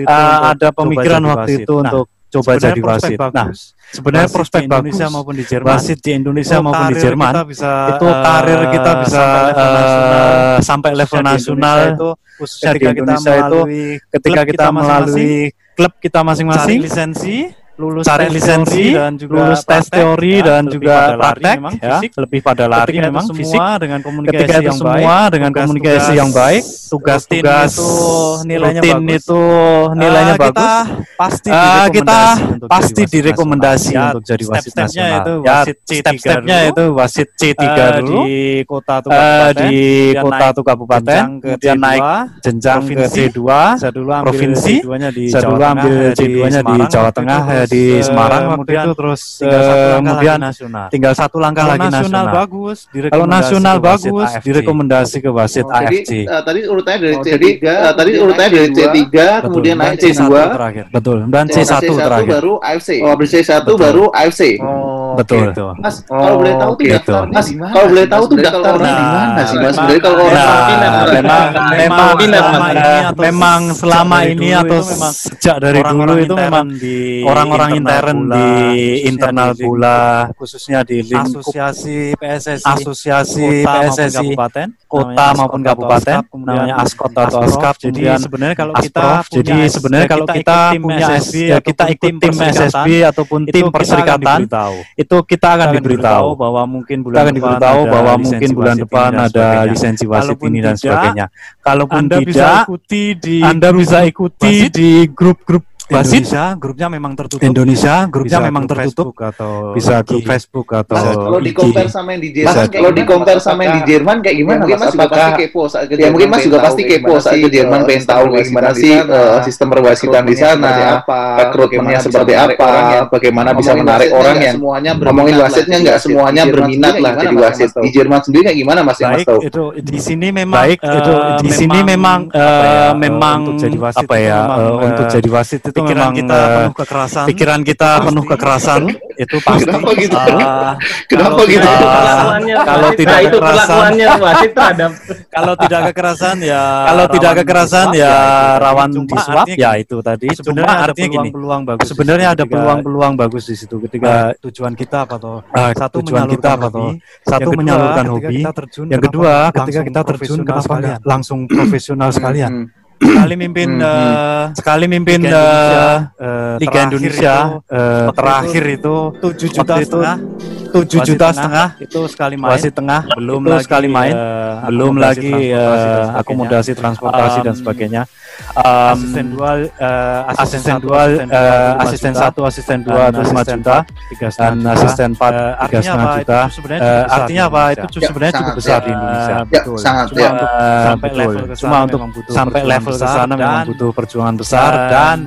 Speaker 3: Ah, ada pemikiran waktu itu
Speaker 6: Nah,
Speaker 3: untuk coba
Speaker 6: sebenarnya
Speaker 3: jadi wasit. Nah,
Speaker 6: bagus.
Speaker 3: sebenarnya
Speaker 6: Wasit
Speaker 3: prospek
Speaker 6: di Indonesia
Speaker 3: bagus.
Speaker 6: maupun di Jerman
Speaker 3: Wasit di Indonesia
Speaker 6: itu
Speaker 3: maupun di Jerman
Speaker 6: kita bisa,
Speaker 3: itu
Speaker 6: eh,
Speaker 3: karir kita bisa
Speaker 6: sampai level nasional.
Speaker 3: eh, sampai level
Speaker 6: Khususnya di
Speaker 3: nasional
Speaker 6: Indonesia itu
Speaker 3: khususnya di
Speaker 6: ketika kita
Speaker 3: Indonesia itu
Speaker 6: melalui
Speaker 3: ketika
Speaker 6: klub
Speaker 3: kita melalui klub kita masing-masing
Speaker 6: lisensi, lulus
Speaker 3: cari
Speaker 6: tes
Speaker 3: lisensi,
Speaker 6: teori dan juga
Speaker 3: lulus tes
Speaker 6: praktek,
Speaker 3: teori
Speaker 6: ya,
Speaker 3: dan juga praktek
Speaker 6: memang,
Speaker 3: ya,
Speaker 6: fisik.
Speaker 3: lebih pada lari
Speaker 6: Ketika itu
Speaker 3: memang
Speaker 6: semua
Speaker 3: fisik.
Speaker 6: dengan komunikasi
Speaker 3: Ketika itu
Speaker 6: yang
Speaker 3: semua
Speaker 6: baik,
Speaker 3: dengan
Speaker 6: tugas-tugas
Speaker 3: komunikasi yang baik, tugas-tugas
Speaker 6: itu nilainya
Speaker 3: rutin
Speaker 6: bagus.
Speaker 3: itu nilainya
Speaker 6: Eh,
Speaker 3: bagus.
Speaker 6: Kita pasti
Speaker 3: Eh, kita pasti direkomendasi.
Speaker 6: Ya,
Speaker 3: untuk jadi wasit
Speaker 6: step-stepnya
Speaker 3: nasional.
Speaker 6: itu
Speaker 3: ya,
Speaker 6: wasit C3
Speaker 3: step-stepnya itu wasit C3
Speaker 6: Eh,
Speaker 3: dulu
Speaker 6: di kota atau
Speaker 3: eh,
Speaker 6: kabupaten,
Speaker 3: di kota
Speaker 6: naik
Speaker 3: atau kabupaten, kemudian naik
Speaker 6: C2,
Speaker 3: jenjang ke
Speaker 6: provinsi.
Speaker 3: C2,
Speaker 6: saya dulu ambil
Speaker 3: provinsi,
Speaker 6: C2-nya di Jawa Tengah,
Speaker 3: C2-nya di
Speaker 6: Semarang
Speaker 3: Jawa
Speaker 6: waktu
Speaker 3: Tengah,
Speaker 6: itu,
Speaker 3: eh,
Speaker 6: terus,
Speaker 3: Semarang waktu
Speaker 6: kemudian
Speaker 3: itu terus
Speaker 6: tinggal satu
Speaker 3: eh,
Speaker 6: langkah
Speaker 3: kemudian
Speaker 6: lagi nasional.
Speaker 3: tinggal satu langkah
Speaker 6: Kalau
Speaker 3: lagi
Speaker 6: nasional
Speaker 3: nasional.
Speaker 6: bagus,
Speaker 3: Kalau nasional bagus,
Speaker 6: AFC.
Speaker 3: direkomendasi ke wasit
Speaker 5: Oh, Jadi
Speaker 3: AFC.
Speaker 5: eh, tadi urutannya dari
Speaker 1: Oh,
Speaker 5: C3,
Speaker 1: jadi,
Speaker 5: eh, tadi urutannya dari
Speaker 1: C2,
Speaker 5: C3, kemudian naik
Speaker 3: C1
Speaker 5: C2,
Speaker 6: terakhir.
Speaker 3: Betul. Dan
Speaker 5: Oh,
Speaker 3: C1
Speaker 5: C1
Speaker 3: terakhir.
Speaker 5: baru AFC. Oh, habis C1
Speaker 3: Betul.
Speaker 5: baru AFC.
Speaker 1: Oh,
Speaker 6: Betul.
Speaker 3: gitu.
Speaker 1: Mas, kalau boleh tahu tuh
Speaker 5: oke.
Speaker 1: daftarnya
Speaker 5: Mas,
Speaker 1: di mana?
Speaker 5: kalau boleh tahu tuh daftarnya
Speaker 1: orang-
Speaker 5: di mana sih, Mas?
Speaker 2: Nah,
Speaker 5: Sebenarnya kalau orang
Speaker 6: Nah,
Speaker 2: Mas.
Speaker 6: memang memang
Speaker 2: minat,
Speaker 6: selama
Speaker 2: Mas.
Speaker 6: ini atau memang
Speaker 3: sejak
Speaker 6: selama
Speaker 3: dari
Speaker 6: ini
Speaker 3: dulu
Speaker 6: atau
Speaker 3: itu memang
Speaker 6: sejak dari dulu
Speaker 3: Orang-orang
Speaker 6: itu
Speaker 3: intern
Speaker 6: memang
Speaker 3: di
Speaker 6: orang-orang intern di internal Bula khususnya di lingkup
Speaker 3: asosiasi PSSI
Speaker 6: asosiasi
Speaker 3: kota maupun
Speaker 6: PSSI
Speaker 3: kabupaten
Speaker 6: kota
Speaker 3: namanya
Speaker 6: maupun
Speaker 3: Askot atau
Speaker 6: kabupaten namanya Askot atau. Askap
Speaker 3: jadi sebenarnya kalau kita
Speaker 6: jadi sebenarnya kalau
Speaker 3: kita
Speaker 6: punya
Speaker 3: SSB
Speaker 6: ya kita ikut
Speaker 3: tim
Speaker 6: tim
Speaker 3: perserikatan,
Speaker 6: SSB ataupun tim perserikatan. Itu kita akan
Speaker 3: Kita
Speaker 6: diberitahu
Speaker 3: bahwa mungkin
Speaker 6: kita
Speaker 3: bulan
Speaker 6: akan
Speaker 3: depan
Speaker 6: diberitahu
Speaker 3: ada
Speaker 6: bahwa
Speaker 3: lisensi
Speaker 6: mungkin bulan depan
Speaker 3: dan
Speaker 6: ada
Speaker 3: sebagainya.
Speaker 6: lisensi wasit ini dan sebagainya. Kalaupun
Speaker 3: Anda bisa
Speaker 6: tidak,
Speaker 3: ikuti di
Speaker 6: Anda bisa ikuti di grup-grup wasit
Speaker 3: Indonesia grupnya memang tertutup
Speaker 6: Indonesia, grupnya
Speaker 3: Bisa
Speaker 6: memang
Speaker 3: grup
Speaker 6: tertutup,
Speaker 3: Facebook atau
Speaker 6: bisa grup
Speaker 3: IG.
Speaker 6: Facebook atau
Speaker 5: Mas, kalau di
Speaker 6: IG.
Speaker 5: compare sama yang di
Speaker 1: Mas,
Speaker 5: Jerman,
Speaker 1: kalau di compare sama yang di Jerman kayak gimana?
Speaker 5: mungkin Mas juga pasti kepo saat ke
Speaker 1: Ya mungkin Mas juga pasti kepo saat ke Jerman
Speaker 5: eh,
Speaker 1: pengen tahu gimana sih eh, sistem perwasitan di sana, rekrutmennya seperti apa, bagaimana bisa menarik orang yang
Speaker 5: semuanya
Speaker 1: ngomongin wasitnya nggak
Speaker 5: jadi
Speaker 1: semuanya
Speaker 5: wasit. Di Jerman
Speaker 1: berminat
Speaker 5: sendiri
Speaker 1: lah
Speaker 5: gimana,
Speaker 1: jadi wasit. Di Jerman sendiri kayak gimana Mas yang Mas
Speaker 3: baik
Speaker 1: tahu?
Speaker 3: itu di sini memang
Speaker 6: Baik,
Speaker 3: eh,
Speaker 6: itu di sini memang eh,
Speaker 3: eh,
Speaker 6: memang
Speaker 3: untuk jadi wasit
Speaker 6: apa ya eh,
Speaker 3: eh,
Speaker 6: untuk jadi wasit itu
Speaker 3: pikiran
Speaker 6: memang
Speaker 3: kita
Speaker 6: eh,
Speaker 3: penuh kekerasan.
Speaker 6: pikiran kita penuh kekerasan itu pasti.
Speaker 1: Kenapa gitu?
Speaker 6: Ah,
Speaker 1: Kenapa
Speaker 6: kalau
Speaker 1: gitu?
Speaker 6: tidak- kalau tidak
Speaker 2: Nah, itu
Speaker 6: kekerasan
Speaker 2: terhadap
Speaker 3: kalau tidak kekerasan ya
Speaker 6: kalau tidak
Speaker 3: rawan
Speaker 6: kekerasan ya rawan disuap
Speaker 3: artinya
Speaker 6: ya
Speaker 3: gini,
Speaker 6: itu tadi.
Speaker 3: Sebenarnya
Speaker 6: cuma
Speaker 3: ada
Speaker 6: artinya gini.
Speaker 3: peluang-peluang bagus di
Speaker 6: sebenarnya
Speaker 3: situ
Speaker 6: ada
Speaker 3: ketika,
Speaker 6: peluang-peluang bagus di situ ketika
Speaker 3: eh, tujuan kita apa toh?
Speaker 6: eh,
Speaker 3: satu
Speaker 6: tujuan kita apa
Speaker 3: menyalurkan
Speaker 6: toh?
Speaker 3: hobi,
Speaker 6: satu
Speaker 3: yang kedua,
Speaker 6: menyalurkan hobi
Speaker 3: kita terjun,
Speaker 6: yang kedua ketika
Speaker 3: langsung
Speaker 6: kita terjun
Speaker 3: profesional
Speaker 6: kenapa langsung profesional sekalian?
Speaker 1: Hmm.
Speaker 3: Sekali mimpin
Speaker 1: Hmm,
Speaker 3: eh,
Speaker 6: sekali mimpin
Speaker 3: Liga Indonesia, eh,
Speaker 6: Liga
Speaker 3: terakhir
Speaker 6: Indonesia
Speaker 3: itu,
Speaker 6: eh,
Speaker 3: waktu
Speaker 6: terakhir itu
Speaker 3: tujuh juta
Speaker 6: waktu itu
Speaker 3: setengah
Speaker 6: tujuh juta
Speaker 3: tengah,
Speaker 6: setengah
Speaker 3: itu sekali main
Speaker 6: wasit tengah
Speaker 3: belum
Speaker 6: itu
Speaker 3: lagi
Speaker 6: sekali main
Speaker 3: eh,
Speaker 6: belum
Speaker 3: akomodasi,
Speaker 6: lagi
Speaker 3: transportasi, dan
Speaker 6: eh,
Speaker 3: sebagainya.
Speaker 6: akomodasi transportasi dan
Speaker 3: Um,
Speaker 6: sebagainya Um,
Speaker 3: asisten dua eh,
Speaker 6: asisten
Speaker 3: satu,
Speaker 6: dua
Speaker 3: asisten
Speaker 6: eh,
Speaker 3: dua, lima
Speaker 6: asisten
Speaker 3: juta,
Speaker 6: satu asisten
Speaker 3: dan
Speaker 6: dua itu lima
Speaker 3: asisten
Speaker 6: juta
Speaker 3: empat, tiga setengah
Speaker 6: dan
Speaker 3: juta.
Speaker 6: asisten empat
Speaker 3: Eh,
Speaker 6: tiga
Speaker 3: artinya
Speaker 6: setengah
Speaker 3: apa?
Speaker 6: juta
Speaker 3: Itu sebenarnya
Speaker 6: Eh,
Speaker 3: cukup besar
Speaker 6: artinya
Speaker 3: di
Speaker 6: apa
Speaker 3: Indonesia.
Speaker 6: itu
Speaker 1: Ya,
Speaker 6: sebenarnya cukup besar
Speaker 3: ya.
Speaker 6: di Indonesia
Speaker 1: Ya,
Speaker 3: betul.
Speaker 1: sangat
Speaker 3: Cuma
Speaker 1: ya.
Speaker 3: untuk
Speaker 6: Eh,
Speaker 3: sampai
Speaker 6: betul.
Speaker 3: level ke
Speaker 6: cuma
Speaker 3: sana
Speaker 6: untuk
Speaker 3: memang butuh
Speaker 6: sampai
Speaker 3: perjuangan
Speaker 6: level ke
Speaker 3: besar
Speaker 6: sana memang butuh perjuangan besar
Speaker 3: dan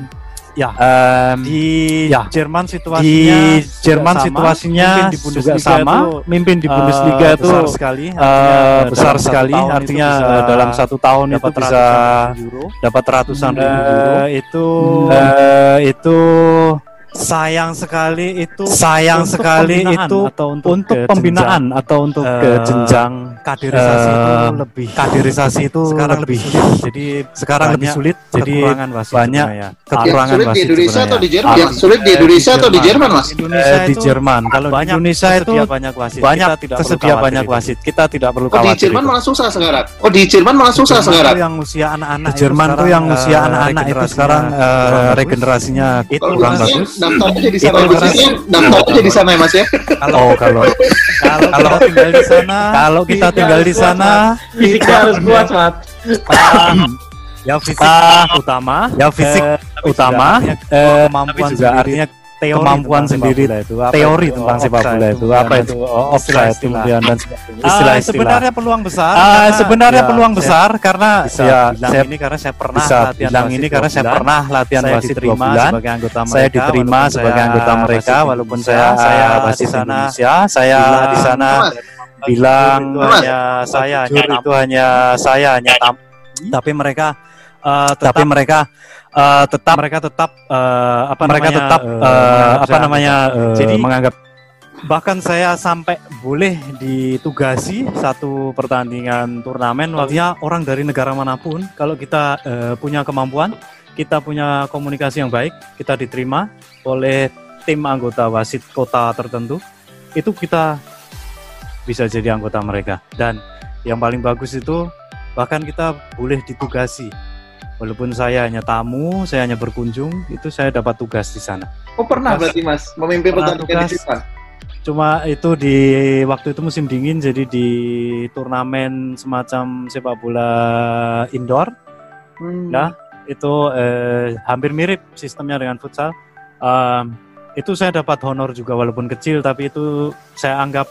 Speaker 3: ya.
Speaker 6: Em,
Speaker 3: di
Speaker 6: ya,
Speaker 3: Jerman
Speaker 6: di
Speaker 3: situasinya
Speaker 6: Jerman
Speaker 3: juga sama,
Speaker 6: situasinya
Speaker 3: mimpin di
Speaker 6: juga
Speaker 3: Bundesliga
Speaker 6: sama.
Speaker 3: itu,
Speaker 6: mimpin di
Speaker 3: eh,
Speaker 6: Bundesliga itu
Speaker 3: besar sekali artinya
Speaker 6: besar sekali
Speaker 3: itu
Speaker 6: artinya
Speaker 3: bisa
Speaker 6: dalam satu tahun itu
Speaker 3: dapat
Speaker 6: bisa
Speaker 3: ratusan ribu euro.
Speaker 6: dapat ratusan ribu
Speaker 3: Eh,
Speaker 6: euro.
Speaker 3: itu
Speaker 6: Eh, itu
Speaker 3: sayang sekali itu
Speaker 6: sayang
Speaker 3: untuk
Speaker 6: sekali
Speaker 3: pembinaan
Speaker 6: itu
Speaker 3: atau untuk,
Speaker 6: untuk
Speaker 3: ke
Speaker 6: pembinaan atau untuk
Speaker 3: eh,
Speaker 6: ke jenjang
Speaker 3: kaderisasi itu
Speaker 6: eh,
Speaker 3: lebih
Speaker 6: kaderisasi itu
Speaker 3: sekarang
Speaker 6: lebih
Speaker 3: sulit jadi
Speaker 6: sekarang lebih sulit jadi
Speaker 3: kekurangan wasit
Speaker 6: banyak.
Speaker 1: Yang
Speaker 6: kekurangan
Speaker 1: sulit di
Speaker 6: wasit
Speaker 1: Indonesia
Speaker 6: sebenarnya.
Speaker 1: atau di Jerman? Yang sulit di Indonesia atau di Jerman, Mas?
Speaker 3: Indonesia
Speaker 6: Eh, di
Speaker 3: itu
Speaker 6: Jerman
Speaker 3: kalau
Speaker 6: banyak
Speaker 3: di
Speaker 6: Indonesia itu
Speaker 3: banyak wasit
Speaker 6: banyak
Speaker 3: kita tidak
Speaker 6: tersedia
Speaker 3: khawatir
Speaker 6: banyak
Speaker 3: itu.
Speaker 6: wasit kita tidak perlu
Speaker 1: Oh di
Speaker 6: khawatir
Speaker 1: Jerman
Speaker 6: itu.
Speaker 1: malah susah sekarang. Oh di Jerman malah susah sekarang.
Speaker 3: yang usia anak-anak
Speaker 6: di
Speaker 3: itu
Speaker 6: Jerman tuh yang
Speaker 3: eh,
Speaker 6: usia anak-anak itu
Speaker 3: regenerasinya
Speaker 6: sekarang eh, regenerasinya
Speaker 3: itu
Speaker 6: kurang bagus
Speaker 1: daftar aja di sana.
Speaker 6: Itu
Speaker 1: Bagusnya daftar aja di sana ya Mas ya.
Speaker 3: kalau
Speaker 6: oh kalau
Speaker 3: kalau kalau tinggal di sana
Speaker 6: kalau kita tinggal di sana
Speaker 2: fisiknya harus kuat Mat.
Speaker 6: ah,
Speaker 3: ya fisik
Speaker 6: Ah,
Speaker 3: utama.
Speaker 6: Ya fisik
Speaker 3: eh,
Speaker 6: utama. eh,
Speaker 3: kemampuan
Speaker 6: juga artinya
Speaker 3: teori
Speaker 6: kemampuan sendiri,
Speaker 3: bola itu apa
Speaker 6: teori
Speaker 3: itu,
Speaker 6: tentang sepak bola itu apa itu? offside kemudian dan
Speaker 3: Ah,
Speaker 6: istilah-istilah
Speaker 3: sebenarnya peluang besar
Speaker 6: Ah,
Speaker 3: karena
Speaker 6: sebenarnya
Speaker 3: ya,
Speaker 6: peluang
Speaker 3: saya
Speaker 6: besar karena
Speaker 3: bisa
Speaker 6: ya
Speaker 3: bilang
Speaker 6: saya
Speaker 3: ini karena saya pernah
Speaker 6: bisa
Speaker 3: latihan
Speaker 6: bilang ini karena saya pernah latihan
Speaker 3: saya
Speaker 6: wasit
Speaker 3: diterima
Speaker 6: bulan.
Speaker 3: sebagai anggota mereka
Speaker 6: saya diterima sebagai anggota mereka walaupun saya
Speaker 3: saya di sana
Speaker 6: Indonesia saya di sana bilang
Speaker 3: hanya saya hanya
Speaker 6: itu hanya saya hanya
Speaker 3: tapi mereka eh,
Speaker 6: tapi mereka eh, tetap
Speaker 3: mereka tetap eh, apa
Speaker 6: mereka
Speaker 3: namanya,
Speaker 6: tetap
Speaker 3: menganggap
Speaker 6: apa namanya eh,
Speaker 3: Jadi,
Speaker 6: menganggap
Speaker 3: bahkan saya sampai boleh ditugasi satu pertandingan turnamen artinya orang dari negara mana pun kalau kita eh, punya kemampuan kita punya komunikasi yang baik kita diterima oleh tim anggota wasit kota tertentu itu kita bisa jadi anggota mereka. Dan yang paling bagus itu bahkan kita boleh ditugasi walaupun saya hanya tamu saya hanya berkunjung itu saya dapat tugas di sana
Speaker 1: Oh pernah berarti Mas memimpin pertandingan di. Jerman.
Speaker 3: cuma itu di waktu itu musim dingin jadi di turnamen semacam sepak bola indoor
Speaker 1: Hmm.
Speaker 3: Ya. itu eh, hampir mirip sistemnya dengan futsal Em, itu saya dapat honor juga walaupun kecil tapi itu saya anggap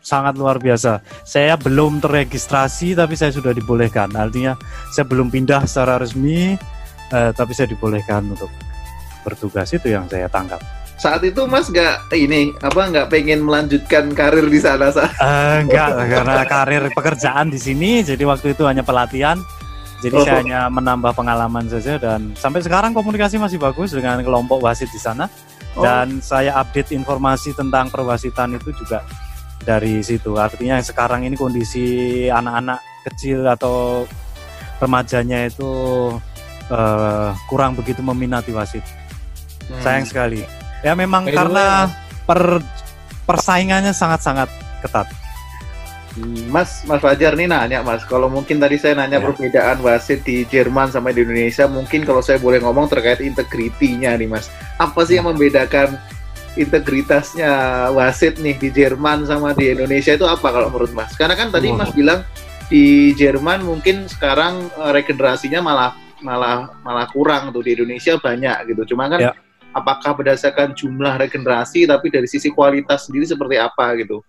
Speaker 3: sangat luar biasa saya belum terregistrasi tapi saya sudah dibolehkan artinya saya belum pindah secara resmi eh, tapi saya dibolehkan untuk bertugas itu yang saya tangkap
Speaker 1: Saat itu Mas nggak ini apa nggak pengen melanjutkan karir di sana saat
Speaker 3: Eh, enggak, karena karir pekerjaan di sini, jadi waktu itu hanya pelatihan. Jadi
Speaker 1: Oh.
Speaker 3: saya hanya menambah pengalaman saja dan sampai sekarang komunikasi masih bagus dengan kelompok wasit di sana.
Speaker 6: Oh. Dan saya update informasi tentang perwasitan itu juga dari situ. Artinya sekarang ini kondisi anak-anak kecil atau remajanya itu uh, kurang begitu meminati wasit. Hmm. Sayang sekali. Ya memang By karena per persaingannya sangat-sangat ketat.
Speaker 1: Hmm, Mas, Mas Fajar nih nanya Mas, kalau mungkin tadi saya nanya ya. perbedaan wasit di Jerman sama di Indonesia, mungkin kalau saya boleh ngomong terkait integritinya nih Mas, apa sih yang membedakan integritasnya wasit nih di Jerman sama di Indonesia itu apa kalau menurut Mas? Karena kan tadi Mas bilang di Jerman mungkin sekarang eh, regenerasinya malah malah malah kurang tuh di Indonesia banyak gitu. Cuma kan ya. apakah berdasarkan jumlah regenerasi tapi dari sisi kualitas sendiri seperti apa gitu?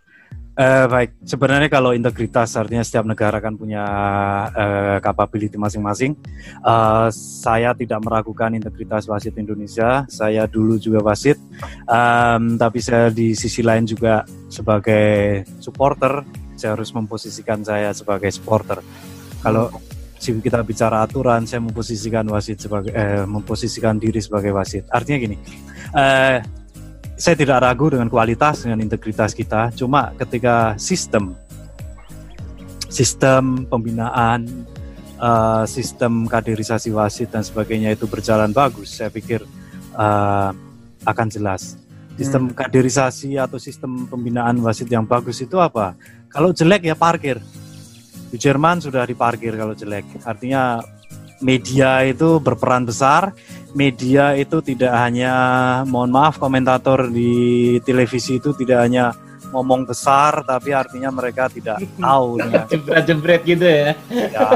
Speaker 6: Uh, baik, sebenarnya kalau integritas artinya setiap negara kan punya uh, masing-masing. Uh, saya tidak meragukan integritas wasit Indonesia. Saya dulu juga wasit, um, tapi saya di sisi lain juga sebagai supporter. Saya harus memposisikan saya sebagai supporter. Kalau kita bicara aturan, saya memposisikan wasit sebagai eh, memposisikan diri sebagai wasit. Artinya gini. Uh, saya tidak ragu dengan kualitas dengan integritas kita. Cuma ketika sistem sistem pembinaan uh, sistem kaderisasi wasit dan sebagainya itu berjalan bagus saya pikir uh, akan jelas. Sistem hmm. kaderisasi atau sistem pembinaan wasit yang bagus itu apa? Kalau jelek ya parkir. Di Jerman sudah diparkir kalau jelek. Artinya media itu berperan besar media itu tidak hanya mohon maaf komentator di televisi itu tidak hanya ngomong besar tapi artinya mereka tidak tahu
Speaker 2: jebret-jebret gitu ya. ya.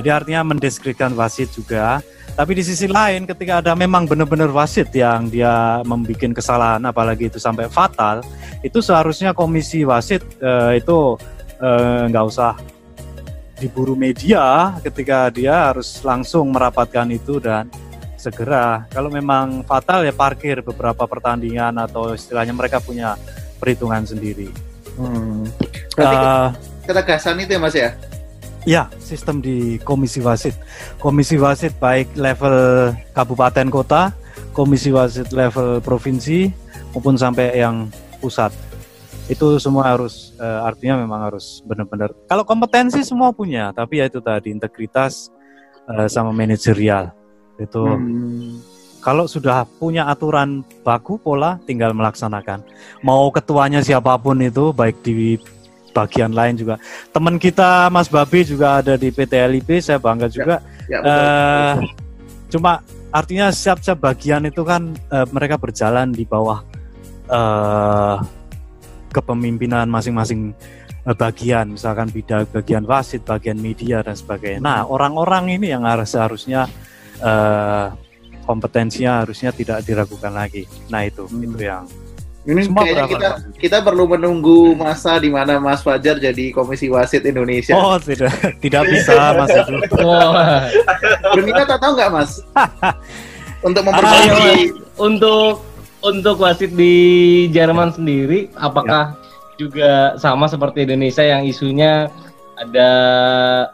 Speaker 6: Jadi artinya mendeskripsikan wasit juga. Tapi di sisi lain ketika ada memang benar-benar wasit yang dia membuat kesalahan apalagi itu sampai fatal, itu seharusnya komisi wasit uh, itu eh, nggak uh, usah diburu media ketika dia harus langsung merapatkan itu dan segera. Kalau memang fatal ya parkir beberapa pertandingan atau istilahnya mereka punya perhitungan sendiri.
Speaker 1: Hmm. Berarti uh, ketegasan itu ya Mas ya?
Speaker 6: Ya, sistem di komisi wasit. Komisi wasit baik level kabupaten kota, komisi wasit level provinsi maupun sampai yang pusat. Itu semua harus uh, artinya memang harus benar-benar. Kalau kompetensi semua punya, tapi ya itu tadi integritas uh, sama manajerial itu hmm. kalau sudah punya aturan baku pola tinggal melaksanakan. Mau ketuanya siapa pun itu baik di bagian lain juga. Teman kita Mas Babi juga ada di PT LIP saya bangga ya, juga. ya, ya, uh, cuma artinya siap-siap bagian itu kan uh, mereka berjalan di bawah uh, kepemimpinan masing-masing bagian. Misalkan bidang bagian wasit, bagian media dan sebagainya. Nah, orang-orang ini yang harus seharusnya uh, kompetensinya harusnya tidak diragukan lagi. Nah itu hmm. itu yang
Speaker 1: ini Semua kayaknya kita kita perlu menunggu masa di mana Mas Fajar jadi komisi wasit Indonesia.
Speaker 6: Oh tidak tidak bisa Mas itu.
Speaker 1: Oh. Berminat atau enggak Mas? untuk memperbaiki
Speaker 2: untuk untuk wasit di Jerman sendiri, apakah ya. juga sama seperti Indonesia yang isunya ada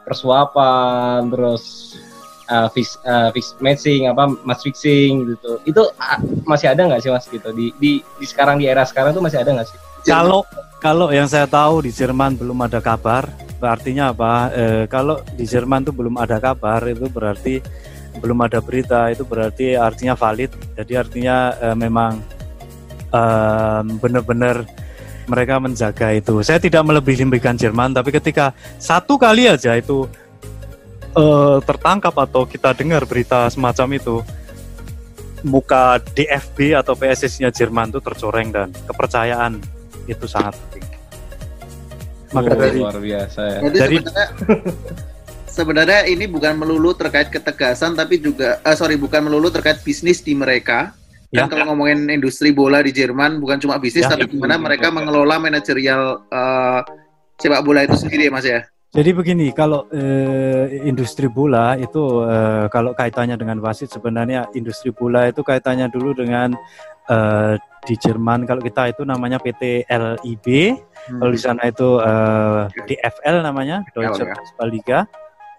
Speaker 2: persuapan terus uh, fix uh, fix matching apa match fixing gitu. Itu uh, masih ada nggak sih mas gitu? Di, di di sekarang di era sekarang tuh masih ada nggak sih?
Speaker 6: Kalau kalau yang saya tahu di Jerman belum ada kabar. Artinya apa? E, kalau di Jerman tuh belum ada kabar itu berarti belum ada berita. Itu berarti artinya valid. Jadi artinya e, memang e, benar-benar mereka menjaga itu. Saya tidak melebih-lebihkan Jerman tapi ketika satu kali aja itu uh, tertangkap atau kita dengar berita semacam itu muka DFB atau PSSI-nya Jerman itu tercoreng dan kepercayaan itu sangat penting.
Speaker 2: Maka oh, dari, luar biasa ya.
Speaker 1: Jadi dari, sebenarnya, sebenarnya ini bukan melulu terkait ketegasan tapi juga uh, sorry bukan melulu terkait bisnis di mereka. Ya. Kan kalau ngomongin industri bola di Jerman bukan cuma bisnis ya, tapi gimana mereka mengelola manajerial uh, sepak bola itu sendiri ya Mas ya.
Speaker 6: Jadi begini, kalau eh, industri bola itu eh, kalau kaitannya dengan wasit sebenarnya industri bola itu kaitannya dulu dengan eh, di Jerman kalau kita itu namanya PT LIB, hmm. kalau di sana itu eh, DFL namanya Deutsche ya. Fußballliga.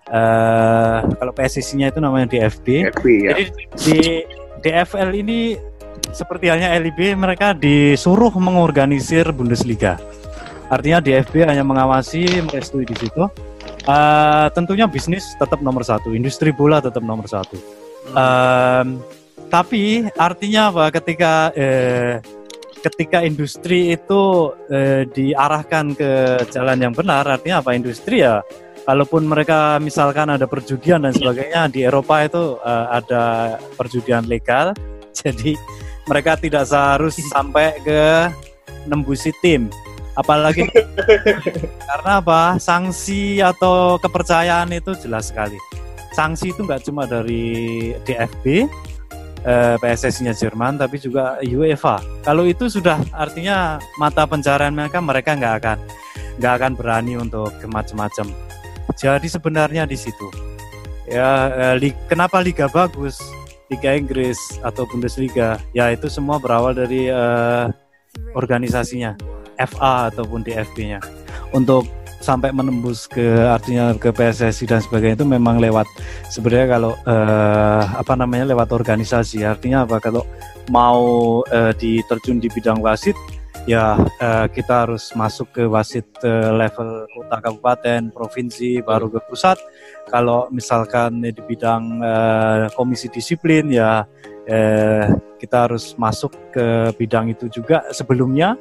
Speaker 6: Eh, kalau PSSI-nya itu namanya DFB. DFB ya. Jadi di DFL ini seperti halnya LIB mereka disuruh mengorganisir Bundesliga. Artinya DFB hanya mengawasi, merestui di situ. Uh, tentunya bisnis tetap nomor satu, industri bola tetap nomor satu. Um, tapi artinya apa? Ketika eh, ketika industri itu eh, diarahkan ke jalan yang benar, artinya apa? Industri ya, kalaupun mereka misalkan ada perjudian dan sebagainya di Eropa itu eh, ada perjudian legal, jadi mereka tidak seharus sampai ke nembusi tim apalagi karena apa? Sanksi atau kepercayaan itu jelas sekali. Sanksi itu nggak cuma dari DFB eh, PSSI-nya Jerman tapi juga UEFA. Kalau itu sudah artinya mata pencarian mereka mereka nggak akan nggak akan berani untuk macam-macam. Jadi sebenarnya di situ. Ya eh, li, kenapa liga bagus? Liga Inggris atau Bundesliga? Ya itu semua berawal dari eh, organisasinya FA ataupun DFB-nya untuk sampai menembus ke artinya ke PSSI dan sebagainya itu memang lewat sebenarnya kalau eh, apa namanya lewat organisasi. Artinya apa? Kalau mau eh, diterjun di bidang wasit ya eh, kita harus masuk ke wasit eh, level kota kabupaten provinsi baru ke pusat. Kalau misalkan di bidang eh, komisi disiplin ya eh, kita harus masuk ke bidang itu juga sebelumnya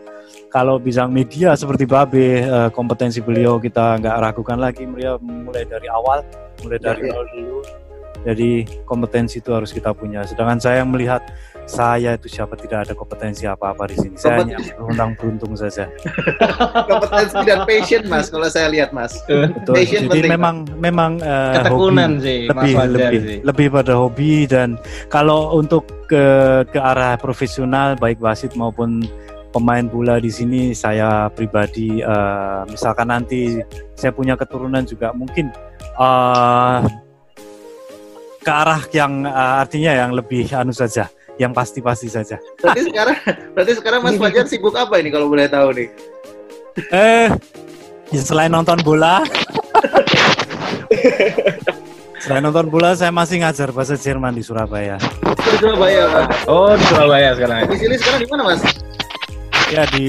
Speaker 6: kalau bidang media seperti Babe uh, kompetensi beliau kita nggak ragukan lagi. Beliau mulai dari awal mulai dari ya, awal dulu. Jadi kompetensi itu harus kita punya. Sedangkan saya melihat saya itu siapa tidak ada kompetensi apa-apa di sini. Saya hanya beruntung beruntung saja.
Speaker 1: Kompetensi dan passion mas kalau saya lihat mas.
Speaker 6: Betul. passion jadi penting, memang mas. memang
Speaker 2: uh, ketekunan hobi, sih
Speaker 6: lebih
Speaker 2: mas
Speaker 6: lebih
Speaker 2: sih.
Speaker 6: lebih pada hobi dan kalau untuk ke ke arah profesional baik wasit maupun pemain bola di sini saya pribadi uh, misalkan nanti saya punya keturunan juga mungkin uh, ke arah yang uh, artinya yang lebih anu saja yang pasti-pasti saja.
Speaker 1: Berarti sekarang berarti sekarang Mas Fajar sibuk apa ini kalau boleh tahu nih?
Speaker 6: Eh ya selain nonton bola Selain nonton bola, saya masih ngajar bahasa Jerman di Surabaya.
Speaker 1: Di Surabaya, Pak.
Speaker 2: Oh, di Surabaya sekarang.
Speaker 1: Di sini sekarang di mana, Mas?
Speaker 6: Ya di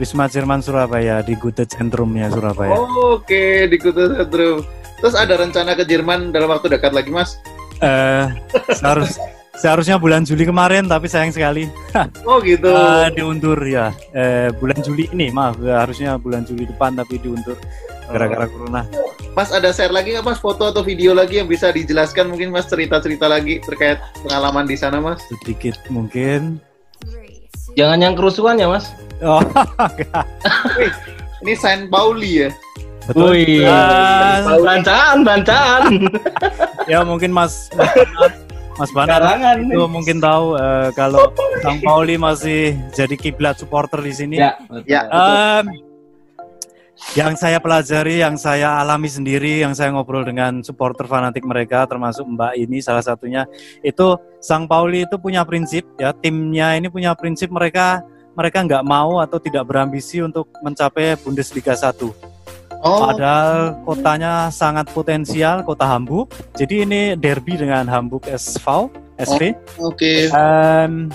Speaker 6: Wisma Jerman Surabaya di Gute Centrumnya Surabaya.
Speaker 1: Oh, Oke okay. di Gute Centrum. Terus ada rencana ke Jerman dalam waktu dekat lagi mas?
Speaker 6: Eh seharus seharusnya bulan Juli kemarin tapi sayang sekali.
Speaker 1: oh gitu.
Speaker 6: uh, diundur ya. Eh, bulan Juli ini maaf harusnya bulan Juli depan tapi diundur gara-gara corona.
Speaker 1: Mas ada share lagi nggak mas foto atau video lagi yang bisa dijelaskan mungkin mas cerita-cerita lagi terkait pengalaman di sana mas?
Speaker 6: Sedikit mungkin.
Speaker 2: Jangan yang kerusuhan ya, Mas.
Speaker 6: Oh,
Speaker 1: Wih, ini Saint Pauli ya.
Speaker 2: Betul. Wih, uh, bancaan, bancaan.
Speaker 6: ya mungkin Mas Mas Banar itu mungkin tahu uh, kalau Saint Pauli masih jadi kiblat supporter di sini.
Speaker 2: Ya,
Speaker 1: betul. ya betul. Um,
Speaker 6: yang saya pelajari, yang saya alami sendiri, yang saya ngobrol dengan supporter fanatik mereka, termasuk Mbak ini salah satunya, itu Sang Pauli itu punya prinsip ya, timnya ini punya prinsip mereka mereka nggak mau atau tidak berambisi untuk mencapai Bundesliga 1. Oh. Padahal kotanya sangat potensial, kota Hamburg. Jadi ini derby dengan Hamburg SV, SV.
Speaker 1: Oh, Oke. Okay.
Speaker 6: Um,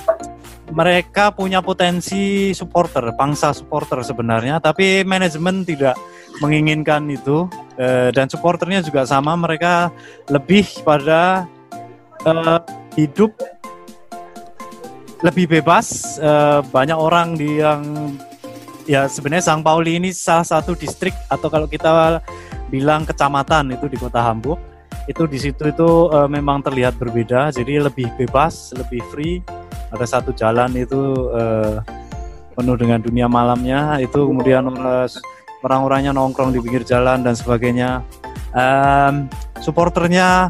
Speaker 6: mereka punya potensi supporter, pangsa supporter sebenarnya, tapi manajemen tidak menginginkan itu. E, dan supporternya juga sama, mereka lebih pada e, hidup lebih bebas. E, banyak orang di yang ya sebenarnya Sang Pauli ini salah satu distrik atau kalau kita bilang kecamatan itu di kota Hamburg. Itu di situ itu e, memang terlihat berbeda, jadi lebih bebas, lebih free ada satu jalan itu uh, penuh dengan dunia malamnya. Itu kemudian orang-orangnya nongkrong di pinggir jalan dan sebagainya. Um, supporternya